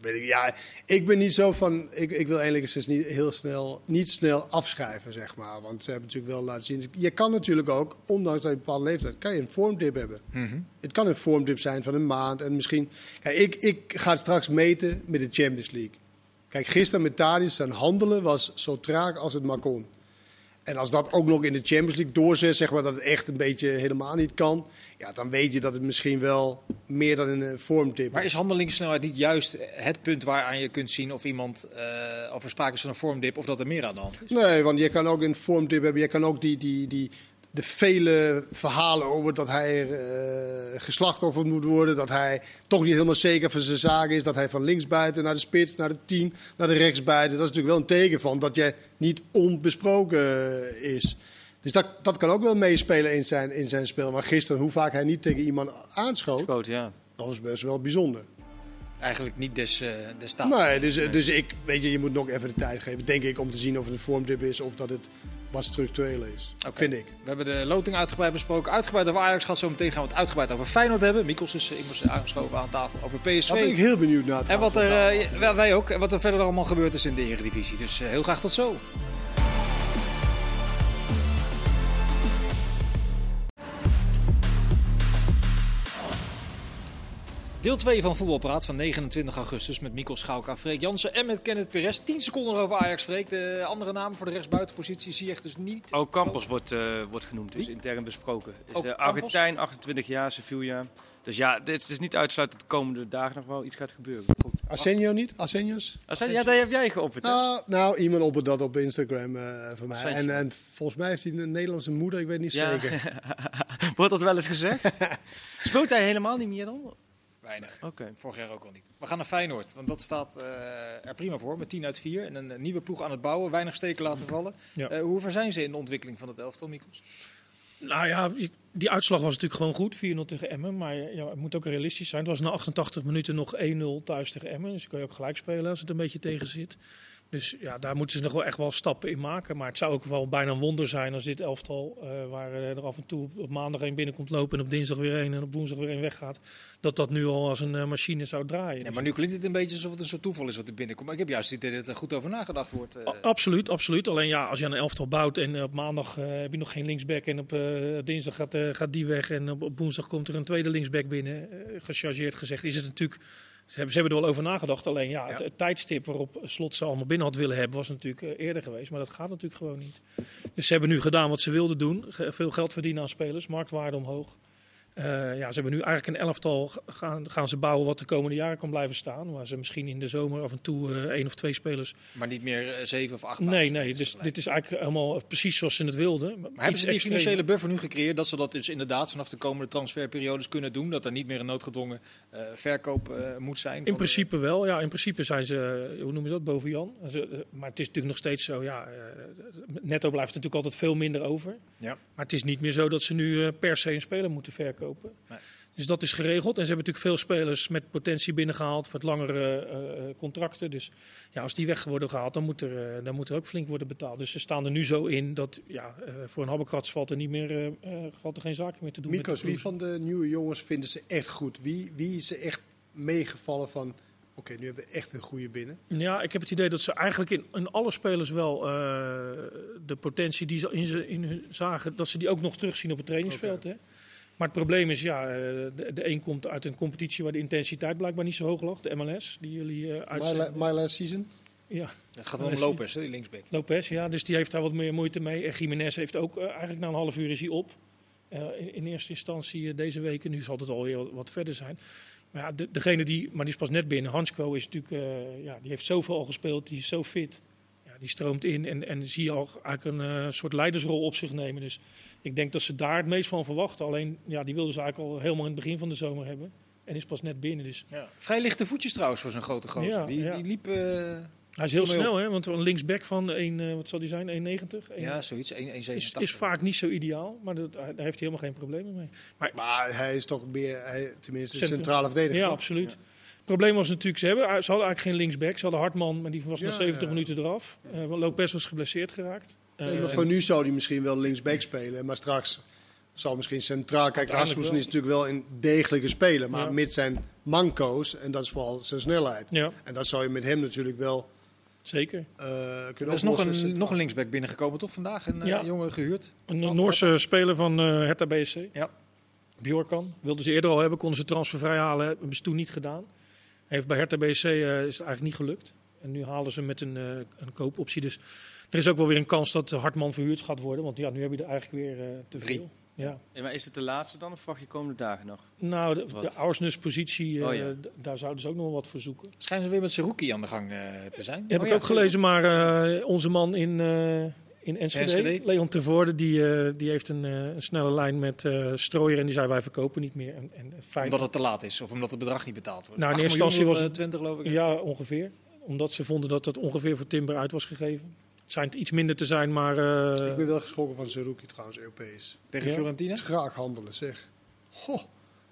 Weet ik, ja, ik ben niet zo van. Ik, ik wil eigenlijk eens niet heel snel, niet snel afschrijven, zeg maar. Want ze hebben natuurlijk wel laten zien. Je kan natuurlijk ook, ondanks dat je een bepaalde leeftijd, kan je een vormdip hebben. Het kan een vormdip zijn van een maand. En misschien. Kijk, ik, ik ga het straks meten met de Champions League. Kijk, gisteren met Tadic zijn handelen was zo traag als het maar kon. En als dat ook nog in de Champions League doorzet, zeg maar dat het echt een beetje helemaal niet kan. Ja, dan weet je dat het misschien wel meer dan een eh, vormdip Maar is handelingssnelheid niet juist het punt waaraan je kunt zien of iemand, eh of er sprake is van een vormdip of dat er meer aan de hand is? Nee, want je kan ook een vormdip hebben. Je kan ook die, die, die, de vele verhalen over dat hij eh geslachtofferd moet worden. Dat hij toch niet helemaal zeker van zijn zaken is. Dat hij van linksbuiten naar de spits, naar de tien, naar de rechtsbuiten. Dat is natuurlijk wel een teken van dat je niet onbesproken eh, is. Dus dat, dat kan ook wel meespelen in zijn, in zijn spel. Maar gisteren, hoe vaak hij niet tegen iemand aanschoot, Schoot, ja. dat was best wel bijzonder. Eigenlijk niet des, eh des staat. Nee, dus, dus ik, weet je, je moet nog even de tijd geven, denk ik, om te zien of het een vormdip is of dat het wat structureel is. Vind ik. We hebben de loting uitgebreid besproken. Uitgebreid over Ajax gehad. Zometeen gaan we het uitgebreid over Feyenoord hebben. Mikkels is immers aangeschoven aan tafel over PSV. Daar ben ik heel benieuwd naar. En wat er, eh, wij ook, en wat er verder allemaal gebeurd is in de Eredivisie. Dus eh, heel graag tot zo. Deel 2 van Voetbalpraat van 29 augustus met Mikkel Schauka, Freek Jansen en met Kenneth Perez. 10 seconden over Ajax, Freek. De andere naam voor de rechtsbuitenpositie zie je echt dus niet. Oh, Campos wordt, eh, wordt genoemd, is intern besproken. Is Oh, de Campos? Argentijn, 28 jaar, Sevilla. Dus ja, dit is niet uitsluitend dat de komende dagen nog wel iets gaat gebeuren. Goed. Asenio niet? Asenio's? Zei- Ja, daar heb jij geopperd? Nou, nou, iemand op dat op Instagram eh van mij. En, en volgens mij heeft hij een Nederlandse moeder, ik weet niet Ja. zeker. Wordt dat wel eens gezegd? Speelt hij helemaal niet meer dan? Weinig. Oké. Vorig jaar ook al niet. We gaan naar Feyenoord, want dat staat eh, er prima voor. Met 10 uit 4 en een nieuwe ploeg aan het bouwen. Weinig steken laten vallen. Ja. Eh, hoe ver zijn ze in de ontwikkeling van het elftal, Mikkels? Nou ja, die- uitslag was natuurlijk gewoon goed, 4-0 tegen Emmen. Maar ja, het moet ook realistisch zijn. Het was na 88 minuten nog 1-0 thuis tegen Emmen. Dus dan kan je ook gelijk spelen als het een beetje tegen zit. Dus ja, daar moeten ze nog wel echt wel stappen in maken. Maar het zou ook wel bijna een wonder zijn als dit elftal, eh, waar eh, er af en toe op, op maandag een binnenkomt lopen en op dinsdag weer een en op woensdag weer een weggaat, dat dat nu al als een eh, machine zou draaien. Ja, maar nu klinkt het een beetje alsof het een soort toeval is wat er binnenkomt. Maar ik heb juist het idee dat er goed over nagedacht wordt. Absoluut, absoluut. Alleen ja, als je aan een elftal bouwt en op maandag heb je nog geen linksback en op dinsdag gaat, gaat die weg en op, op woensdag komt er een tweede linksback binnen, gechargeerd gezegd, is het natuurlijk... Ze hebben, ze hebben er wel over nagedacht, alleen ja, Het, Ja. het tijdstip waarop Slot ze allemaal binnen had willen hebben, was natuurlijk eh, eerder geweest. Maar dat gaat natuurlijk gewoon niet. Dus ze hebben nu gedaan wat ze wilden doen. Veel geld verdienen aan spelers, marktwaarde omhoog. Eh, ja, ze hebben nu eigenlijk een elftal gaan, gaan ze bouwen wat de komende jaren kan blijven staan. Waar ze misschien in de zomer af en toe eh, één of twee spelers Maar niet meer eh, zeven of acht Nee, nee. Dus dit is eigenlijk helemaal precies zoals ze het wilden. Maar hebben ze die financiële buffer nu gecreëerd dat ze dat dus inderdaad vanaf de komende transferperiodes kunnen doen? Dat er niet meer een noodgedwongen verkoop moet zijn? In de- principe wel. Ja, in principe zijn ze, hoe noem je dat, boven Jan. Maar het is natuurlijk nog steeds zo, ja, netto blijft natuurlijk altijd veel minder over. Ja. Maar het is niet meer zo dat ze nu per se een speler moeten verkopen. Nee. Dus dat is geregeld. En ze hebben natuurlijk veel spelers met potentie binnengehaald, met langere eh, eh, contracten. Dus ja, als die weg worden gehaald, dan moet, er, eh, dan moet er ook flink worden betaald. Dus ze staan er nu zo in dat ja, eh, voor een habbekrats valt er, niet meer, valt er geen zaken meer te doen. met Mikos, wie van de nieuwe jongens vinden ze echt goed? Wie, wie is er echt meegevallen van, oké, nu hebben we echt een goede binnen? Ja, ik heb het idee dat ze eigenlijk in, in alle spelers wel eh, de potentie die ze in, ze in hun zagen, dat ze die ook nog terugzien op het trainingsveld. Hè? Maar het probleem is, ja, eh, de, de een komt uit een competitie waar de intensiteit blijkbaar niet zo hoog lag. De MLS, die jullie eh My, la- uitzenden. my last season. Ja, Het gaat om. Lopez, hè, die linksback. Lopez, ja, dus die heeft daar wat meer moeite mee. En Jiménez heeft ook, eh, eigenlijk na een half uur is hij op. Eh, in, in eerste instantie deze week, nu zal het alweer wat, wat verder zijn. Maar ja, de, degene die, maar die is pas net binnen. Hansko is natuurlijk, eh, ja, die heeft zoveel al gespeeld, die is zo fit. Die stroomt in en, en zie je al eigenlijk een eh, soort leidersrol op zich nemen. Dus ik denk dat ze daar het meest van verwachten. Alleen, ja, die wilden ze eigenlijk al helemaal in het begin van de zomer hebben. En is pas net binnen, dus Ja. Vrij lichte voetjes trouwens voor zo'n grote gozer. Ja, die, ja. die liep, eh, hij is heel snel, hè? Want een linksback van 1, eh, wat zal die zijn, 1,90? ja, zoiets, 1,87. is, is vaak niet zo ideaal, maar dat, daar heeft hij helemaal geen problemen mee. Maar hij is toch meer, hij, tenminste, Centrum. centrale verdediger. Ja, toch? absoluut. Het probleem was natuurlijk, ze, hebben, ze hadden eigenlijk geen linksback. Ze hadden Hartman, maar die was na Ja, 70 ja. minuten eraf. Eh, want Lopez was geblesseerd geraakt. Eh, maar voor nu zou hij misschien wel linksback spelen. Maar straks zal misschien centraal. Kijk, Rasmussen is natuurlijk wel een degelijke speler. Maar Ja. met zijn manco's, en dat is vooral zijn snelheid. ja, En dat zou je met hem natuurlijk wel zeker. eh kunnen Er is nog een, nog een linksback binnengekomen, toch vandaag? Een eh, Ja. jongen gehuurd. Een Van Noorse speler van eh Hertha BSC. Ja. Bjorkan. Wilden ze eerder al hebben, konden ze transfervrij halen. Hebben ze toen niet gedaan. Heeft bij Hertha BSC eh, is het eigenlijk niet gelukt. En nu halen ze met een, eh, een koopoptie. Dus er is ook wel weer een kans dat Hartman verhuurd gaat worden. Want ja, nu heb je er eigenlijk weer eh, te Drie. veel. Ja. Ja, maar is het de laatste dan of wacht je komende dagen nog? Nou, de, Wat? de Auersnus-positie, eh, Oh ja. d- daar zouden ze ook nog wel wat voor zoeken. Schijnen ze weer met Seruki aan de gang eh, te zijn? Heb Oh ik ja, ook gelezen, maar eh, onze man in, eh in Enschede, Enschede? Leon Tevoorde, die, eh, die heeft een, eh, een snelle lijn met eh Strooier en die zei wij verkopen niet meer. En, en fijn. Omdat het te laat is of omdat het bedrag niet betaald wordt? Nou, in 8 eerste instantie was het- eh, 20 geloof ik. Ja, ongeveer. Omdat ze vonden dat het ongeveer voor Timber uit was gegeven. Het schijnt iets minder te zijn, maar eh, Ik ben wel geschrokken van Zerouki trouwens, Europees. Tegen Ja. Fiorentina? Traag handelen, zeg. Goh.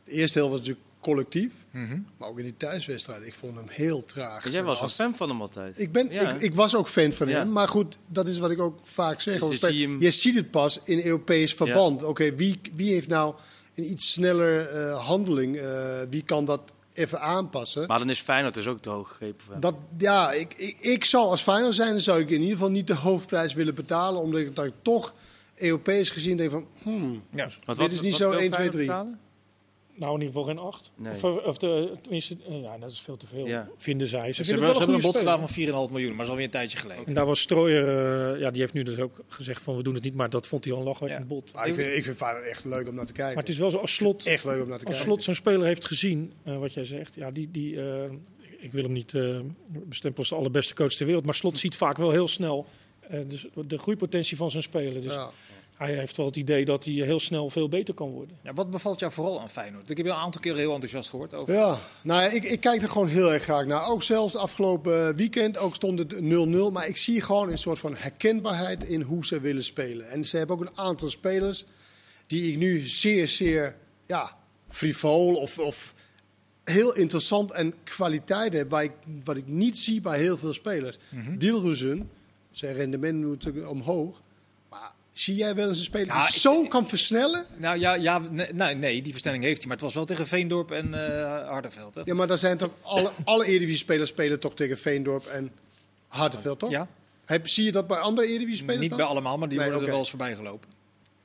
De eerste helft was natuurlijk collectief. Mhm. Maar ook in die thuiswedstrijd. Ik vond hem heel traag. Want jij was wel fan van hem altijd. Ik, ben, Ja. ik, ik was ook fan van Ja. hem. Maar goed, dat is wat ik ook vaak zeg. Dus je ziet het pas in Europees verband. Oké, wie, wie heeft nou een iets sneller eh, handeling? eh, wie kan dat even aanpassen? Maar dan is Feyenoord dus ook te hoog gegrepen. Dat, ja, ik, ik, ik zou als Feyenoord zijn, dan zou ik in ieder geval niet de hoofdprijs willen betalen. Omdat ik, dat ik toch Europees gezien denk van, hmm, Ja. Wat- dit is niet wat zo wil 1, 2, Feyenoord 3. betalen? Nou in ieder geval geen acht. Nee. Of, eh, of de, tenminste, eh, ja, dat is veel te veel, Ja. vinden zij. Ze, Ze, vinden hebben, ze wel hebben een bod gedaan van 4,5 miljoen, maar dat is alweer een tijdje geleden. En daar was Strooier, eh, ja, die heeft nu dus ook gezegd van we doen het niet, maar dat vond hij al een lachwekkend Ja. bot. Maar ik vind, ik vind Feyenoord echt leuk om naar te kijken. Maar het is wel zo, als slot, echt leuk om naar te als kijken. slot zo'n speler heeft gezien, wat jij zegt, ja, die, die, eh, ik wil hem niet eh bestempelen als de allerbeste coach ter wereld, maar slot ziet vaak wel heel snel eh, dus de groeipotentie van zijn speler. Dus Ja. Hij heeft wel het idee dat hij heel snel veel beter kan worden. Ja, wat bevalt jou vooral aan Feyenoord? Ik heb je een aantal keer heel enthousiast gehoord over. Ja, nou ja, ik, ik kijk er gewoon heel erg graag naar. Ook zelfs afgelopen weekend, ook stond het 0-0. Maar ik zie gewoon een soort van herkenbaarheid in hoe ze willen spelen. En ze hebben ook een aantal spelers die ik nu zeer, zeer ja, frivol of, of heel interessant en kwaliteit heb. Waar ik, wat ik niet zie bij heel veel spelers. Dilrozen, zijn rendement moet natuurlijk omhoog. Zie jij wel eens een speler die zo kan versnellen? Nou ja, ja nee, nee, nee, die verstelling heeft hij. Maar het was wel tegen Veendorp en Hardenveld. Hè? Ja, maar dan zijn toch alle, alle Eredivisie-spelers spelen toch tegen Veendorp en Hardenveld, toch? Ja, Heb, zie je dat bij andere Eredivisie-spelers niet dan? bij allemaal, maar die Nee, worden er wel eens voorbij gelopen.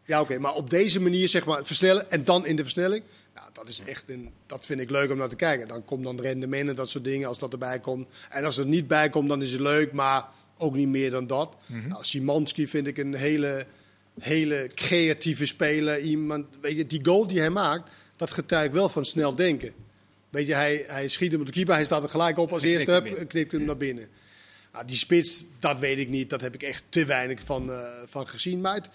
Ja, oké, maar op deze manier zeg maar versnellen en dan in de versnelling. Ja, dat is echt een, dat vind ik leuk om naar te kijken. Dan komt dan rendement en dat soort dingen als dat erbij komt. En als het er niet bij komt, dan is het leuk, maar ook niet meer dan dat. nou, Simanski vind ik een hele, hele creatieve speler. Iemand, weet je, die goal die hij maakt, dat getuigt wel van snel denken. Weet je, hij, hij schiet hem op de keeper, hij staat er gelijk op als eerste, knikt hem knipt hem naar binnen. Nou, die spits, dat weet ik niet. Dat heb ik echt te weinig van, eh, van gezien. Maar het,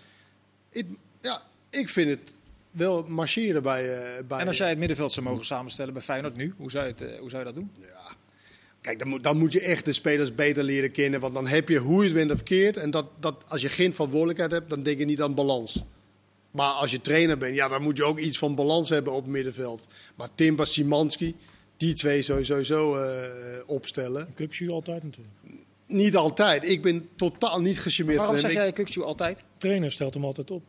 het- ja, ik vind het wel marcheren bij, eh, bij... En als jij het middenveld zou mogen samenstellen bij Feyenoord nu, hoe zou je, het, eh, hoe zou je dat doen? Ja. Kijk, dan moet, dan moet je echt de spelers beter leren kennen. Want dan heb je hoe je het wint of keert. En dat, dat, als je geen verantwoordelijkheid hebt, dan denk je niet aan balans. Maar als je trainer bent, ja, dan moet je ook iets van balans hebben op het middenveld. Maar Timba, Simanski, die twee sowieso zo eh, opstellen. Kukshu altijd natuurlijk. Niet altijd. Ik ben totaal niet gecharmeerd van Waarom hem. zeg jij Kukcu altijd? Trainer stelt hem altijd op.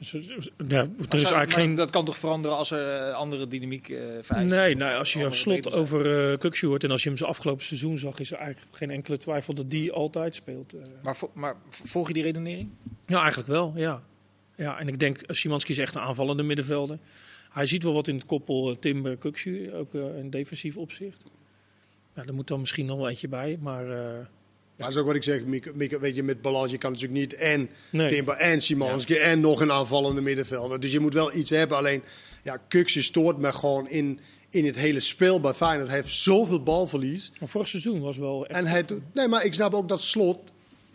Eh, ja, er is eigenlijk geen... Dat kan toch veranderen als er eh, andere dynamiek eh vereist? Nee, nou, als je slot over uh, Kukshu hoort en als je hem zo afgelopen seizoen zag, is er eigenlijk geen enkele twijfel dat die altijd speelt. eh. Maar, maar volg je die redenering? Ja, eigenlijk wel, ja. Ja, en ik denk, Szymanski is echt een aanvallende middenvelder. Hij ziet wel wat in het koppel eh, Timber Kukshu, ook eh, in defensief opzicht. Ja, er moet dan misschien nog wel eentje bij, maar... Maar dat is ook wat ik zeg, Mieke, Mieke, weet je, met balans, je kan natuurlijk niet en nee. Timber en Simanski en nog een aanvallende middenvelder. Dus je moet wel iets hebben. Alleen, ja, Kuksje stoort me gewoon in, in het hele spel bij Feyenoord. Hij heeft zoveel balverlies. Maar vorig seizoen was wel echt... En hij nee, maar ik snap ook dat slot,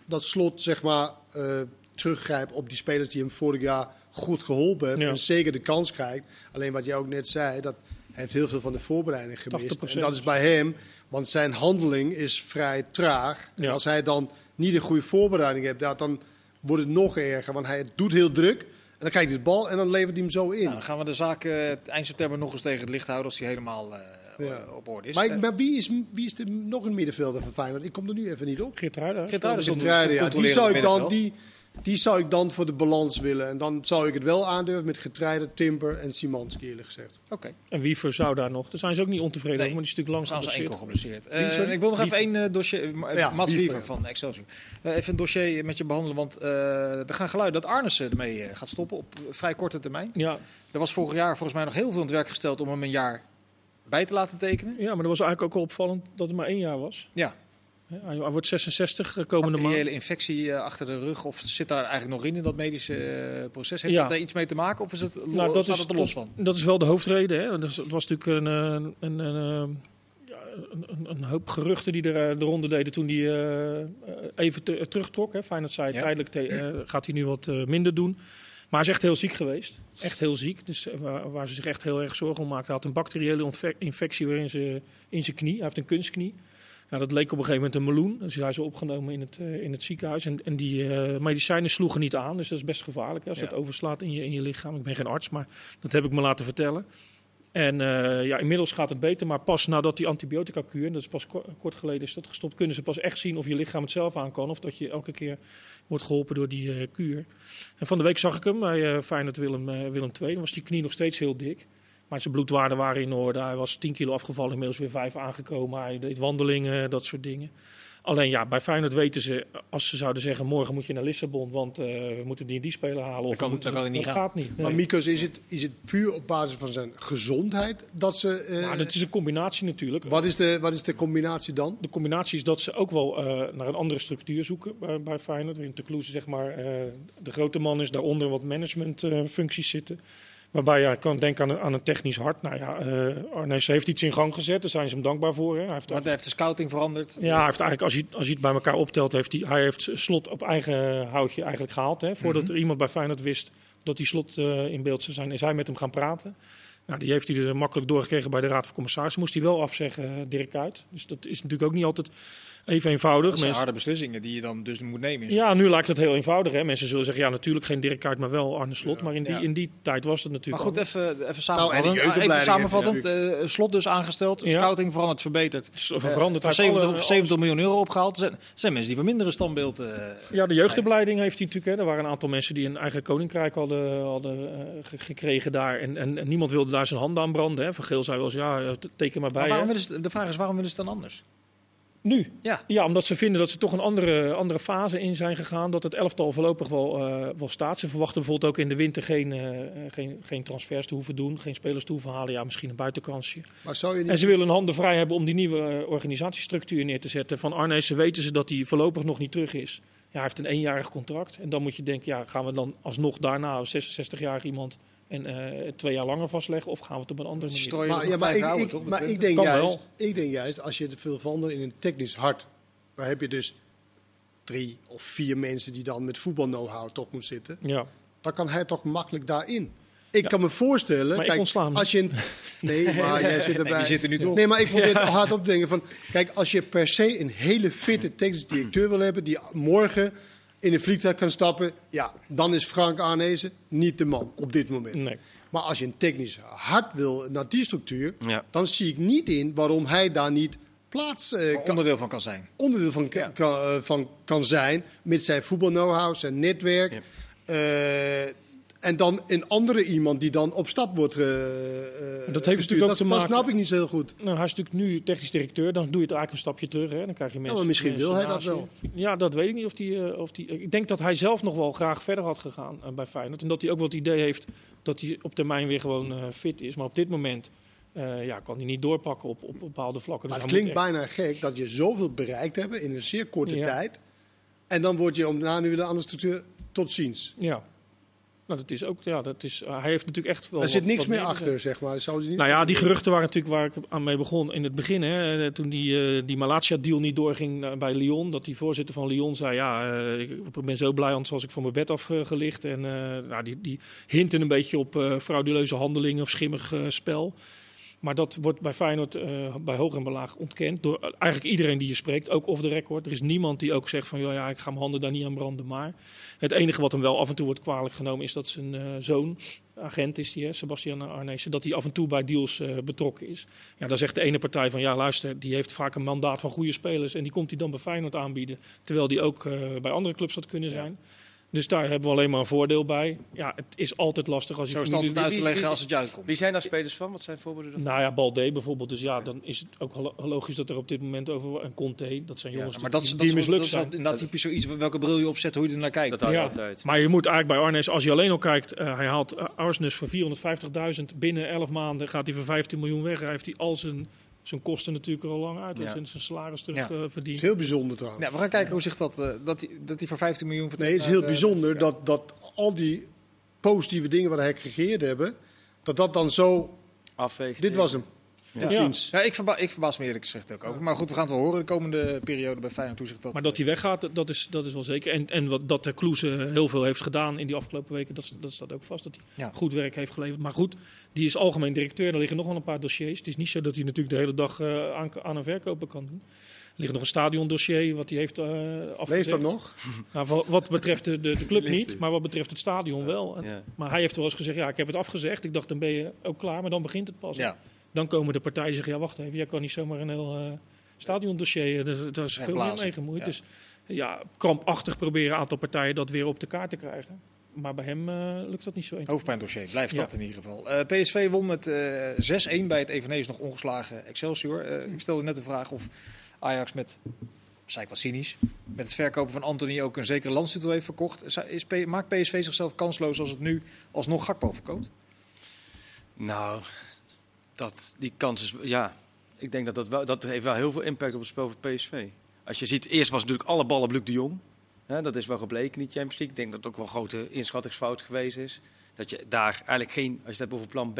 dat slot zeg maar, eh, teruggrijpt op die spelers die hem vorig jaar goed geholpen hebben. Ja. En zeker de kans krijgt. Alleen wat jij ook net zei, dat hij heeft heel veel van de voorbereiding gemist. 80%. En dat is bij hem, want zijn handeling is vrij traag. En als hij dan niet een goede voorbereiding heeft, ja, dan wordt het nog erger. Want hij doet heel druk. En dan krijgt hij de bal en dan levert hij hem zo in. Nou, dan gaan we de zaak eh, eind september nog eens tegen het licht houden als die helemaal eh, Ja. op orde is. maar, ik- Eh, maar wie, is, wie is er nog een middenvelder van Feyenoord? Ik kom er nu even niet op. Geert Ruida. Geert Geertruiden, ja. Die zou, ik dan, die, die zou ik dan voor de balans willen. En dan zou ik het wel aandurven met Getreide, Timber en Simanski eerlijk gezegd. Oké, En Wiever zou daar nog. Daar zijn ze ook niet ontevreden Nee. over, maar die is natuurlijk lang dan zijn ze enkel geblesseerd. Eh, ik wil nog even één eh, dossier, ma- Ja, Mats Wiever, van Excelsior. Eh, even een dossier met je behandelen, want eh, er gaan geluiden dat Arnissen ermee eh, gaat stoppen op vrij korte termijn. Ja, Er was vorig jaar volgens mij nog heel veel in het werk gesteld om hem een jaar bij te laten tekenen. ja, maar dat was eigenlijk ook wel opvallend dat het maar één jaar was. Ja, Hij, wordt 66 de komende maand. bacteriële infectie eh, achter de rug of zit daar eigenlijk nog in in dat medische eh, proces? Heeft Ja. dat daar iets mee te maken of is het Nou, dat staat is, het er los van? Dat is wel de hoofdreden. Hè? Dat Het was natuurlijk een, eh, een, een, eh, een, een- een hoop geruchten die er eh, de ronde deden toen hij eh, eh, even te- terugtrok. Hè? Feyenoord zei Ja. tijdelijk te- eh, gaat hij nu wat eh, minder doen. Maar hij is echt heel ziek geweest. Echt heel ziek. Dus eh, waar, waar ze zich echt heel erg zorgen om maakten. Hij had een bacteriële infectie weer in zijn, in zijn knie. Hij heeft een kunstknie. Nou, dat leek op een gegeven moment een meloen. Dus hij is opgenomen in het, eh, in het ziekenhuis. En, en die eh, medicijnen sloegen niet aan. Dus dat is best gevaarlijk hè, als Ja. dat overslaat in je, in je lichaam. Ik ben geen arts, maar dat heb ik me laten vertellen. En eh, ja, inmiddels gaat het beter, maar pas nadat die antibiotica-kuur, en dat is pas ko- kort geleden is dat gestopt, kunnen ze pas echt zien of je lichaam het zelf aan kan of dat je elke keer wordt geholpen door die eh, kuur. En van de week zag ik hem bij Feyenoord Willem, Willem II. Dan was die knie nog steeds heel dik. Maar zijn bloedwaarden waren in orde. Hij was 10 kilo afgevallen, inmiddels weer 5 aangekomen. Hij deed wandelingen, dat soort dingen. Alleen ja, bij Feyenoord weten ze, als ze zouden zeggen morgen moet je naar Lissabon, want eh, we moeten die en die speler halen. Of kan- dan kan niet dat gaan. gaat niet. nee. Maar Mikos, is het, is het puur op basis van zijn gezondheid dat ze... eh, Maar dat is een combinatie natuurlijk. wat, is de, wat is de combinatie dan? De combinatie is dat ze ook wel eh, naar een andere structuur zoeken bij, bij Feyenoord. Waarin Toulouse zeg maar eh, de grote man is, daaronder wat managementfuncties zitten. Waarbij je kan denken aan een, aan een technisch hart. Nou ja, Arnees heeft iets in gang gezet, daar zijn ze hem dankbaar voor. Hè. Hij heeft, Want hij heeft de scouting veranderd. ja, hij heeft eigenlijk, als je, als je het bij elkaar optelt, heeft hij, hij heeft slot op eigen houtje eigenlijk gehaald. Hè. Voordat Mhm. er iemand bij Feyenoord wist dat die slot eh, in beeld zou zijn, is hij met hem gaan praten. Nou, die heeft hij dus makkelijk doorgekregen bij de Raad van Commissarissen. Moest hij wel afzeggen, eh, Dirk Kuyt. Dus dat is natuurlijk ook niet altijd even eenvoudig. Dat zijn Mensen- harde beslissingen die je dan dus moet nemen. ja, nu lijkt het heel eenvoudig. Hè? Mensen zullen zeggen, ja, natuurlijk geen Dirk Kuyt, maar wel Arne Slot. Ja. Maar in die, Ja. in die tijd was het Maar natuurlijk goed, al- even, even Nou, en samenvattend. even jeugdopleiding samenvattend. eh, slot dus aangesteld, Ja. scouting veranderd, verbeterd. Eh, veranderd. van Hij heeft 70, alle- 70 miljoen euro opgehaald. Er zijn, zijn mensen die van mindere standbeeld... eh, Ja, de jeugdopleiding heeft hij natuurlijk. Hè. Er waren een aantal mensen die een eigen koninkrijk hadden, hadden eh, ge- gekregen daar. En, en, en niemand wilde daar zijn hand aan branden. Hè. Van Geel zei wel eens, ja, eh, teken maar bij. maar waarom hè. willen ze, de vraag is, waarom willen ze het dan anders? Nu? Ja. Ja, omdat ze vinden dat ze toch een andere, andere fase in zijn gegaan. Dat het elftal voorlopig wel, eh, wel staat. Ze verwachten bijvoorbeeld ook in de winter geen, eh, geen, geen transfers te hoeven doen. Geen spelers te hoeven halen. Ja, misschien een buitenkansje. Maar zou je niet... En ze willen hun handen vrij hebben om die nieuwe eh, organisatiestructuur neer te zetten. Van Arnezen weten ze dat hij voorlopig nog niet terug is. Ja, hij heeft een eenjarig contract. En dan moet je denken, ja, gaan we dan alsnog daarna als 66-jarig iemand en eh, twee jaar langer vastleggen? Of gaan we het op een andere manier doen? Strooien Maar, ja, maar, ik, houden, ik, toch? maar ik, denk juist, ik denk juist, als je te veel verandert in een technisch hart, dan heb je dus drie of vier mensen die dan met voetbal know-how toch moet zitten. Ja, Dan kan hij toch makkelijk daarin. Ik Ja. kan me voorstellen, Maar kijk, als je een, nee, maar jij zit erbij. Nee, die zit er nu toch? Nee, maar ik probeer het hard op te denken van, kijk, als je per se een hele fitte technisch directeur wil hebben die morgen in een vliegtuig kan stappen, ja, dan is Frank Arnezen niet de man op dit moment. nee. Maar als je een technisch hart wil naar die structuur, Ja. dan zie ik niet in waarom hij daar niet plaats eh, kan, onderdeel van kan zijn. onderdeel van, kan- Ja. kan, eh, van kan zijn. Met zijn voetbal-know-how, zijn netwerk. Ja. Eh, En dan een andere iemand die dan op stap wordt uh, Dat heeft natuurlijk ook dat, te maken... Dat snap ik niet zo heel goed. Nou, hij is natuurlijk nu technisch directeur. Dan doe je het eigenlijk een stapje terug. Hè. Dan krijg je mensen... Ja, maar misschien mensen wil hij dat wel. Ja, dat weet ik niet of die, of die... Ik denk dat hij zelf nog wel graag verder had gegaan uh, bij Feyenoord. En dat hij ook wel het idee heeft dat hij op termijn weer gewoon fit is. Maar op dit moment uh, ja, kan hij niet doorpakken op, op bepaalde vlakken. Maar dus het klinkt echt... bijna gek dat je zoveel bereikt hebt in een zeer korte ja. tijd. En dan word je om na nu weer een andere structuur tot ziens. Ja. Nou, dat is ook, ja, dat is, uh, hij heeft natuurlijk echt wel. Er zit wat, niks wat meer achter, zeg maar. Zou niet nou ja, die geruchten waren natuurlijk waar ik aan mee begon in het begin. Hè, toen die, uh, die Malatia-deal niet doorging bij Lyon. Dat die voorzitter van Lyon zei: Ja, ik ben zo blij, anders was ik van mijn bed afgelicht. En nou, die, die hinten een beetje op frauduleuze handelingen of schimmig spel. Maar dat wordt bij Feyenoord uh, bij hoog en belaag ontkend door eigenlijk iedereen die je spreekt, ook off the record. Er is niemand die ook zegt van ja, ja ik ga mijn handen daar niet aan branden. Maar het enige wat hem wel af en toe wordt kwalijk genomen is dat zijn uh, zoon, agent is die, hè, Sebastian Arnezen, dat hij af en toe bij deals uh, betrokken is. Ja, dan zegt de ene partij van ja luister, die heeft vaak een mandaat van goede spelers en die komt hij dan bij Feyenoord aanbieden. Terwijl die ook bij andere clubs had kunnen zijn. Ja. Dus daar hebben we alleen maar een voordeel bij. Ja, het is altijd lastig als je Zo is het uit te leggen als het juist komt. Wie zijn daar spelers van? Wat zijn voorbeelden dan? Nou ja, Balde bijvoorbeeld. Dus ja, dan is het ook logisch dat er op dit moment over... En Conte, dat zijn jongens ja, maar dat, die, dat, die dat, mislukt dat, zijn. Dat is inderdaad typisch zoiets, welke bril je opzet, hoe je er naar kijkt. Dat ja, altijd. Maar je moet eigenlijk bij Arnes, als je alleen al kijkt... Uh, hij haalt uh, Arsenis voor 450.000. Binnen 11 maanden gaat hij voor 15 miljoen weg. Hij heeft hij al zijn zijn kosten natuurlijk er al lang uit. En zijn salaris terug ja. uh, verdiend. Dat is heel bijzonder trouwens. Ja, we gaan kijken hoe zich dat, uh, dat, die, dat die voor 15 miljoen Nee, het is heel bijzonder uh, dat, dat al die positieve dingen wat hij gecreëerd hebben, dat dat dan zo... Afweegt. Dit was hem. Ja. Ja. ja, ik, verba ik verbaas me eerlijk gezegd ook over. Maar goed, we gaan het wel horen de komende periode bij Feyenoord toezicht. Dat, maar dat hij weggaat, dat is, dat is wel zeker. En, en wat, dat de Kloeze heel veel heeft gedaan in die afgelopen weken, dat, dat staat ook vast. Dat hij ja. goed werk heeft geleverd. Maar goed, die is algemeen directeur. Er liggen nog wel een paar dossiers. Het is niet zo dat hij natuurlijk de hele dag uh, aan, aan en verkopen kan doen. Er ligt nog een stadiondossier wat hij heeft uh. Leeft dat nog? Nou, wat, wat betreft de, de, de club niet, maar wat betreft het stadion wel. Ja. Maar hij heeft wel eens gezegd, ja, ik heb het afgezegd. Ik dacht, dan ben je ook klaar, maar dan begint het pas. Ja. Dan komen de partijen zeggen, ja wacht even, jij kan niet zomaar een heel uh, stadiondossier, dus, daar is veel meer mee gemoeid. Ja. Dus ja, krampachtig proberen een aantal partijen dat weer op de kaart te krijgen. Maar bij hem uh, lukt dat niet zo. Hoofdpijndossier, blijft ja. dat in ieder geval. Uh, PSV won met 6-1 bij het eveneens nog ongeslagen Excelsior. ik stelde net de vraag of Ajax met, zei ik wat cynisch, met het verkopen van Anthony ook een zekere landstitel heeft verkocht. Is, maakt PSV zichzelf kansloos als het nu alsnog Gakpo verkoopt? Nou, dat, die kans is, ja, ik denk dat dat, wel, dat heeft wel heel veel impact op het spel van PSV. Als je ziet, eerst was natuurlijk alle ballen Luc de Jong. Hè, dat is wel gebleken in die Champions League. Ik denk dat het ook wel een grote inschattingsfout geweest is. Dat je daar eigenlijk geen, als je het hebt over plan B,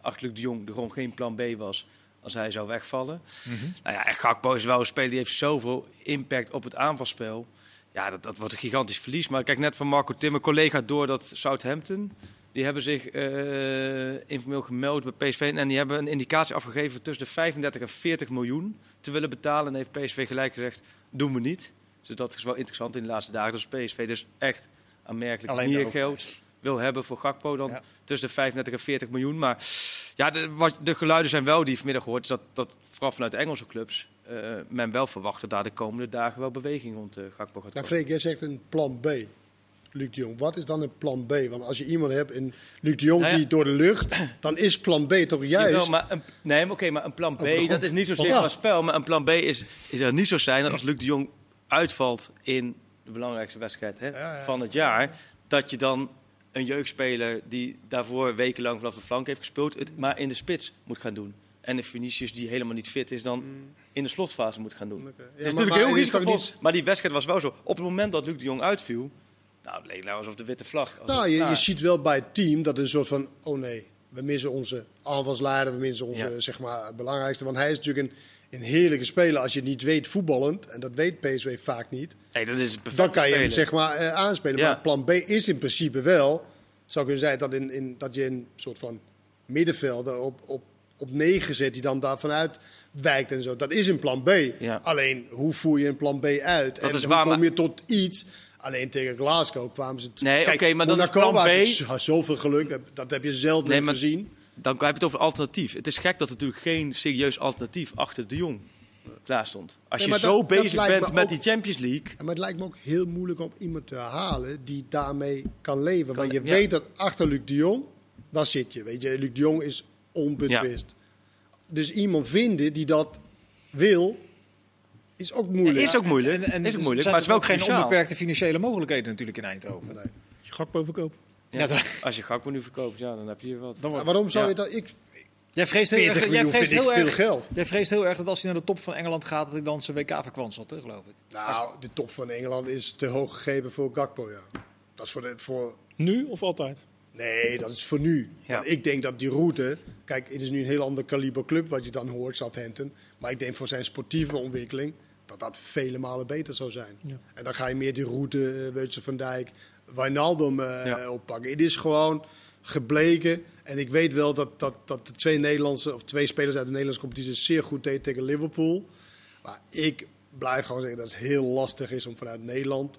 achter Luc de Jong, er gewoon geen plan B was als hij zou wegvallen. Mhm. Nou ja, Gakpo is wel een speler die heeft zoveel impact op het aanvalspel. Ja, dat, dat wordt een gigantisch verlies. Maar kijk net van Marco Timmer, collega door dat Southampton. Die hebben zich uh, informeel gemeld bij PSV. En die hebben een indicatie afgegeven tussen de 35 en 40 miljoen te willen betalen. En heeft PSV gelijk gezegd, doen we niet. Dus dat is wel interessant in de laatste dagen. Dus PSV dus echt aanmerkelijk Alleen meer geld wil hebben voor Gakpo dan Ja. tussen de 35 en 40 miljoen. Maar ja, de, wat, de geluiden zijn wel die ik vanmiddag gehoord, is dat, dat vooral vanuit de Engelse clubs eh, men wel verwacht dat daar de komende dagen wel beweging rond uh, Gakpo gaat Nou, komen. Freek, jij zegt een plan B. Luc de Jong, wat is dan een plan B? Want als je iemand hebt in Luc de Jong Nou ja. die door de lucht, dan is plan B toch juist. Jawel, maar een, nee, maar oké, maar een plan B, dat is niet zozeer Ja. van spel. Maar een plan B is, is er niet zo zijn dat als Luc de Jong uitvalt in de belangrijkste wedstrijd hè, Ja, van het jaar, dat je dan een jeugdspeler die daarvoor wekenlang vanaf de flank heeft gespeeld, het maar in de spits moet gaan doen. En de Vinicius die helemaal niet fit is, dan in de slotfase moet gaan doen. Ja, Het is maar- natuurlijk maar heel risicovol, niet- maar die wedstrijd was wel zo. Op het moment dat Luc de Jong uitviel, nou, het leek nou alsof de witte vlag... Nou, het je, ziet wel bij het team dat een soort van, oh nee, we missen onze aanvalsleider, we missen onze, Ja. zeg maar, belangrijkste. Want hij is natuurlijk een, een heerlijke speler als je het niet weet voetballend, en dat weet PSV vaak niet. Nee, dat is Dan kan je hem zeg maar eh, aanspelen. Ja. Maar plan B is in principe wel, zou kunnen zijn dat, in, in, dat je een soort van middenvelder op, op, op 9 zet die dan daar vanuit wijkt en zo. Dat is een plan B. Ja. Alleen, hoe voer je een plan B uit? en is waar, kom je tot iets? Alleen tegen Glasgow kwamen ze... Nee, oké, maar dan is plan B- ze zo- Zoveel geluk, dat heb je zelden Nee, maar- gezien. Dan heb je het over alternatief. Het is gek dat er natuurlijk geen serieus alternatief achter de Jong klaar stond. Als Nee, je maar zo dat- bezig bent me met ook- die Champions League. Maar het lijkt me ook heel moeilijk om iemand te halen die daarmee kan leven. Want je ja. weet dat achter Luc de Jong, daar zit je. Weet je, Luc de Jong is onbetwist. Dus iemand vinden die dat wil, is ook moeilijk. Is ook moeilijk. En, en is ook moeilijk, zijn maar het is wel ook geen onbeperkte financiële mogelijkheden natuurlijk in Eindhoven. Nee. Je Gakpo verkopen. Ja, Ja, als je Gakpo nu verkoopt, ja, dan heb je hier wat. Dan wordt- waarom zou Ja. je dat... Ik, Jij vreest heel 40 erg, jij vreest heel veel erg, geld. jij vreest heel erg dat als hij naar de top van Engeland gaat, dat hij dan zijn WK verkwanselt, hè, geloof ik. Nou, de top van Engeland is te hoog gegeven voor Gakpo, ja. Dat is voor, de, voor Nu of altijd? Nee, dat is voor nu. Ja. Want ik denk dat die route... Kijk, het is nu een heel ander kaliber club wat je dan hoort, Southampton. Maar ik denk voor zijn sportieve ontwikkeling dat dat vele malen beter zou zijn. Ja. En dan ga je meer die route, uh, Weutse van Dijk, Wijnaldum uh, Ja. oppakken. Het is gewoon gebleken. En ik weet wel dat, dat, dat de twee, Nederlandse, of twee spelers uit de Nederlandse competitie zeer goed deden tegen Liverpool. Maar ik blijf gewoon zeggen dat het heel lastig is om vanuit Nederland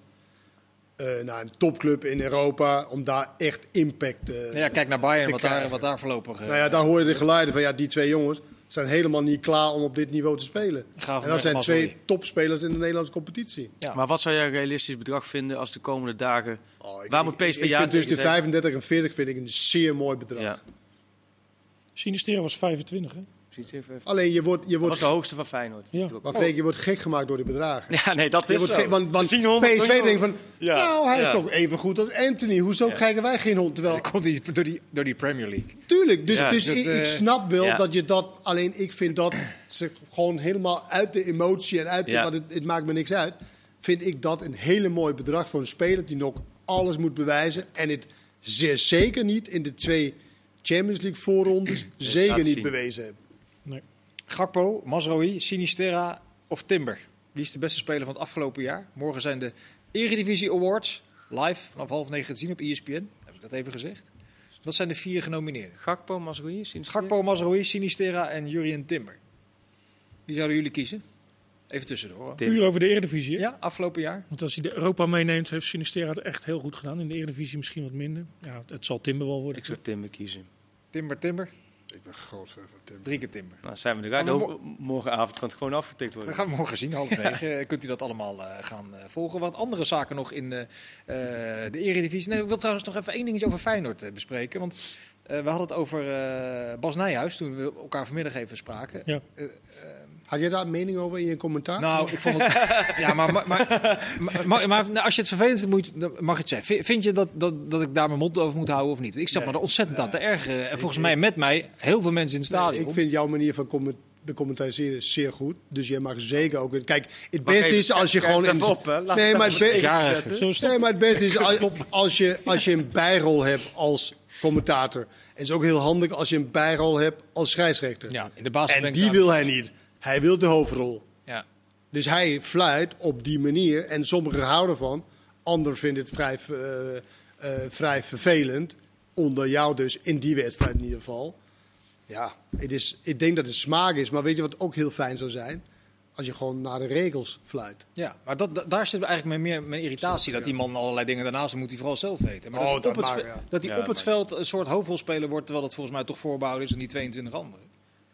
uh, naar een topclub in Europa, om daar echt impact uh, Ja, kijk naar Bayern, te wat daar, wat daar voorlopig... eh, Nou ja, daar hoor je de geluiden van ja, die twee jongens zijn helemaal niet klaar om op dit niveau te spelen. Gaaf en dat zijn twee topspelers in de Nederlandse competitie. Ja. Maar wat zou jij een realistisch bedrag vinden als de komende dagen... Oh, ik, Waar moet PSV ik ja vind tussen de tegen 35 en 40 vind ik een zeer mooi bedrag. Ja, Sinistera was 25, hè? Alleen je wordt, je Dat was wordt, de hoogste van Feyenoord. Ja. maar Freek, je wordt gek gemaakt door die bedragen. Ja, nee, dat is wordt zo. gek- want want 1000 PSV denkt van, Ja, nou hij is toch even goed als Anthony. Hoezo Ja. krijgen wij geen hond? Terwijl, Dat komt die, door, die, door die Premier League. tuurlijk, dus, Ja, dus dat, ik, eh, ik snap wel ja. dat je dat, alleen ik vind dat ze gewoon helemaal uit de emotie en uit de, Ja. want het, het maakt me niks uit. Vind ik dat een hele mooi bedrag voor een speler die nog alles moet bewijzen. En het zeer zeker niet in de twee Champions League voorrondes zeker niet zien. bewezen heeft. Nee. Gakpo, Mazraoui, Sinisterra of Timber? Wie is de beste speler van het afgelopen jaar? Morgen zijn de Eredivisie Awards live vanaf half negen te zien op ESPN. Heb ik dat even gezegd? Dat zijn de vier genomineerden. Gakpo, Mazraoui, Sinisterra? Gakpo, Mazraoui, Sinisterra en Jurien Timber. Wie zouden jullie kiezen? Even tussendoor. Tim. Puur over de Eredivisie, hè? Ja, afgelopen jaar. Want als hij de Europa meeneemt, heeft Sinistera het echt heel goed gedaan. In de Eredivisie misschien wat minder. Ja, het zal Timber wel worden. Ik zou Timber kiezen. Timber, Timber. Ik ben groot fan van Tim. Drie keer Timber. Nou, zijn we Over- Morgenavond kan het gewoon afgetikt Dat worden. gaan we morgen zien, half negen. Eh, Kunt u dat allemaal eh, gaan eh, volgen. Wat andere zaken nog in eh, de Eredivisie. Nee, ik wil trouwens nog even één dingetje over Feyenoord bespreken. Want eh, we hadden het over eh, Bas Nijhuis toen we elkaar vanmiddag even spraken. Ja. Had jij daar een mening over in je commentaar? nou, ik vond het. ja, maar, maar, maar, maar, maar nou, als je het vervelend vindt, moet mag je het zeggen. Vind- je dat, dat, dat ik daar mijn mond over moet houden of niet? Ik zat Nee. me er ontzettend aan te ergeren. En volgens ik- mij met mij heel veel mensen in het Nee, stadion. ik vind jouw manier van comment- becommentaliseren zeer goed. Dus je mag zeker ook... Kijk, het beste is als je gewoon... even in- op, hè. Laat nee, het maar het, even be- Jarige. Zo is het. nee, maar het beste is als, als, je, als je een bijrol hebt als commentator. En het is ook heel handig als je een bijrol hebt als scheidsrechter. Ja, in de basis en die wil hij niet. Hij wil de hoofdrol. Ja. Dus hij fluit op die manier. En sommigen houden ervan. Anderen vinden het vrij, eh, eh, vrij vervelend. Onder jou dus, in die wedstrijd in ieder geval. Ja, het is, ik denk dat het smaak is. Maar weet je wat ook heel fijn zou zijn? Als je gewoon naar de regels fluit. Ja, maar dat, dat- daar zit eigenlijk mijn, meer, mijn irritatie. Dat die man allerlei dingen daarnaast moet hij vooral zelf weten. Maar Oh, dat hij dat op, het, ja. dat hij Ja, op het veld een soort hoofdrolspeler wordt... terwijl dat volgens mij toch voorbouwd is aan die 22 anderen.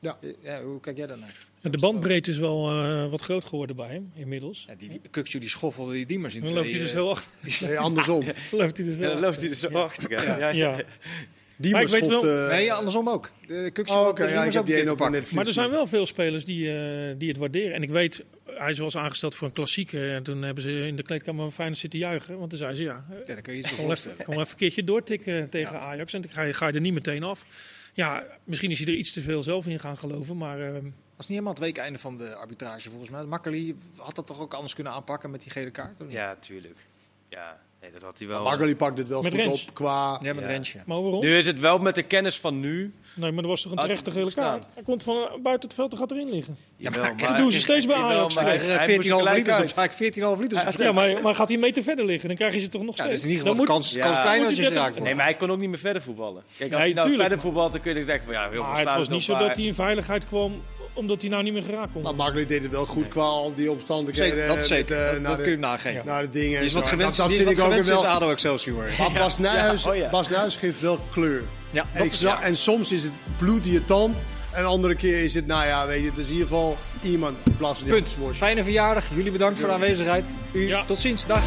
Ja. Ja, hoe kijk jij daarnaar? Ja, de bandbreedte is wel eh, wat groot geworden bij hem, inmiddels. Ja, die, die die schoffelde die diemers in Dan twee. loopt hij dus eh, heel achter. Nee, andersom. loopt hij dus Ja, heel dan loopt hij er zo achter. Ja, ja. Ja. Die Maar moest ik weet schoft, wel- eh, Nee, ja, andersom ook. De Oh, ja, ik heb die pakken. net Maar er zijn wel veel spelers die, eh, die het waarderen. En ik weet, hij is wel eens aangesteld voor een klassieker. En toen hebben ze in de kleedkamer van Feyenoord zitten juichen. Want toen zei ze, ja, Ja, dan kun je iets kom even, kom even een keertje doortikken tegen Ajax. En dan ga je, ga je er niet meteen af. Ja, misschien is hij er iets te veel zelf in gaan geloven. Maar eh, Dat was niet helemaal het weekeinde van de arbitrage volgens mij. Makkeli had dat toch ook anders kunnen aanpakken met die gele kaart? of niet? Ja, tuurlijk. Ja, nee, dat had hij wel. Magali pakt het wel Met goed Rens. op qua... Ja, met Ja. Rensje. maar waarom? Nu is het wel met de kennis van nu. Nee, maar er was toch een terechte hij gele kaart. Hij komt van eh, buiten het veld en gaat erin liggen. Ja, maar dat doen ze steeds bij Ajax. maar Hij- hij- Eh, hij 14,5 moest gelijk liters, uit. op- vaak 14,5 liters. op Ja, maar, maar gaat hij een meter verder liggen, dan krijg je ze toch nog Ja, steeds. dus in ieder geval Dan de moet- kans, Ja. kans kleiner dat je geraakt dit- wordt. Nee, maar hij kon ook niet meer verder voetballen. Kijk, als Nee, hij nou tuurlijk. verder voetbalt, dan kun je denken van ja, heel Maar het was niet zo dat hij in veiligheid kwam omdat hij nou niet meer geraakt kon. Maar Magali deed het wel goed qua al die omstandigheden. Zeker, dat met, zeker. eh, dat, dat de- kun je hem nageven. Naar de dingen Die is wat En gewend, dat, die dat is vind wat ik ook is wel. ADO Excelsior. Maar Bas Nijhuis, Ja, oh ja. Bas Nijhuis geeft wel kleur. Ja, En, en soms is het bloedirritant En de andere keer is het, nou ja, weet je, het is in ieder geval iemand in plaats van die Punt. Fijne verjaardag. Jullie bedankt voor de aanwezigheid. U Ja. tot ziens. Dag.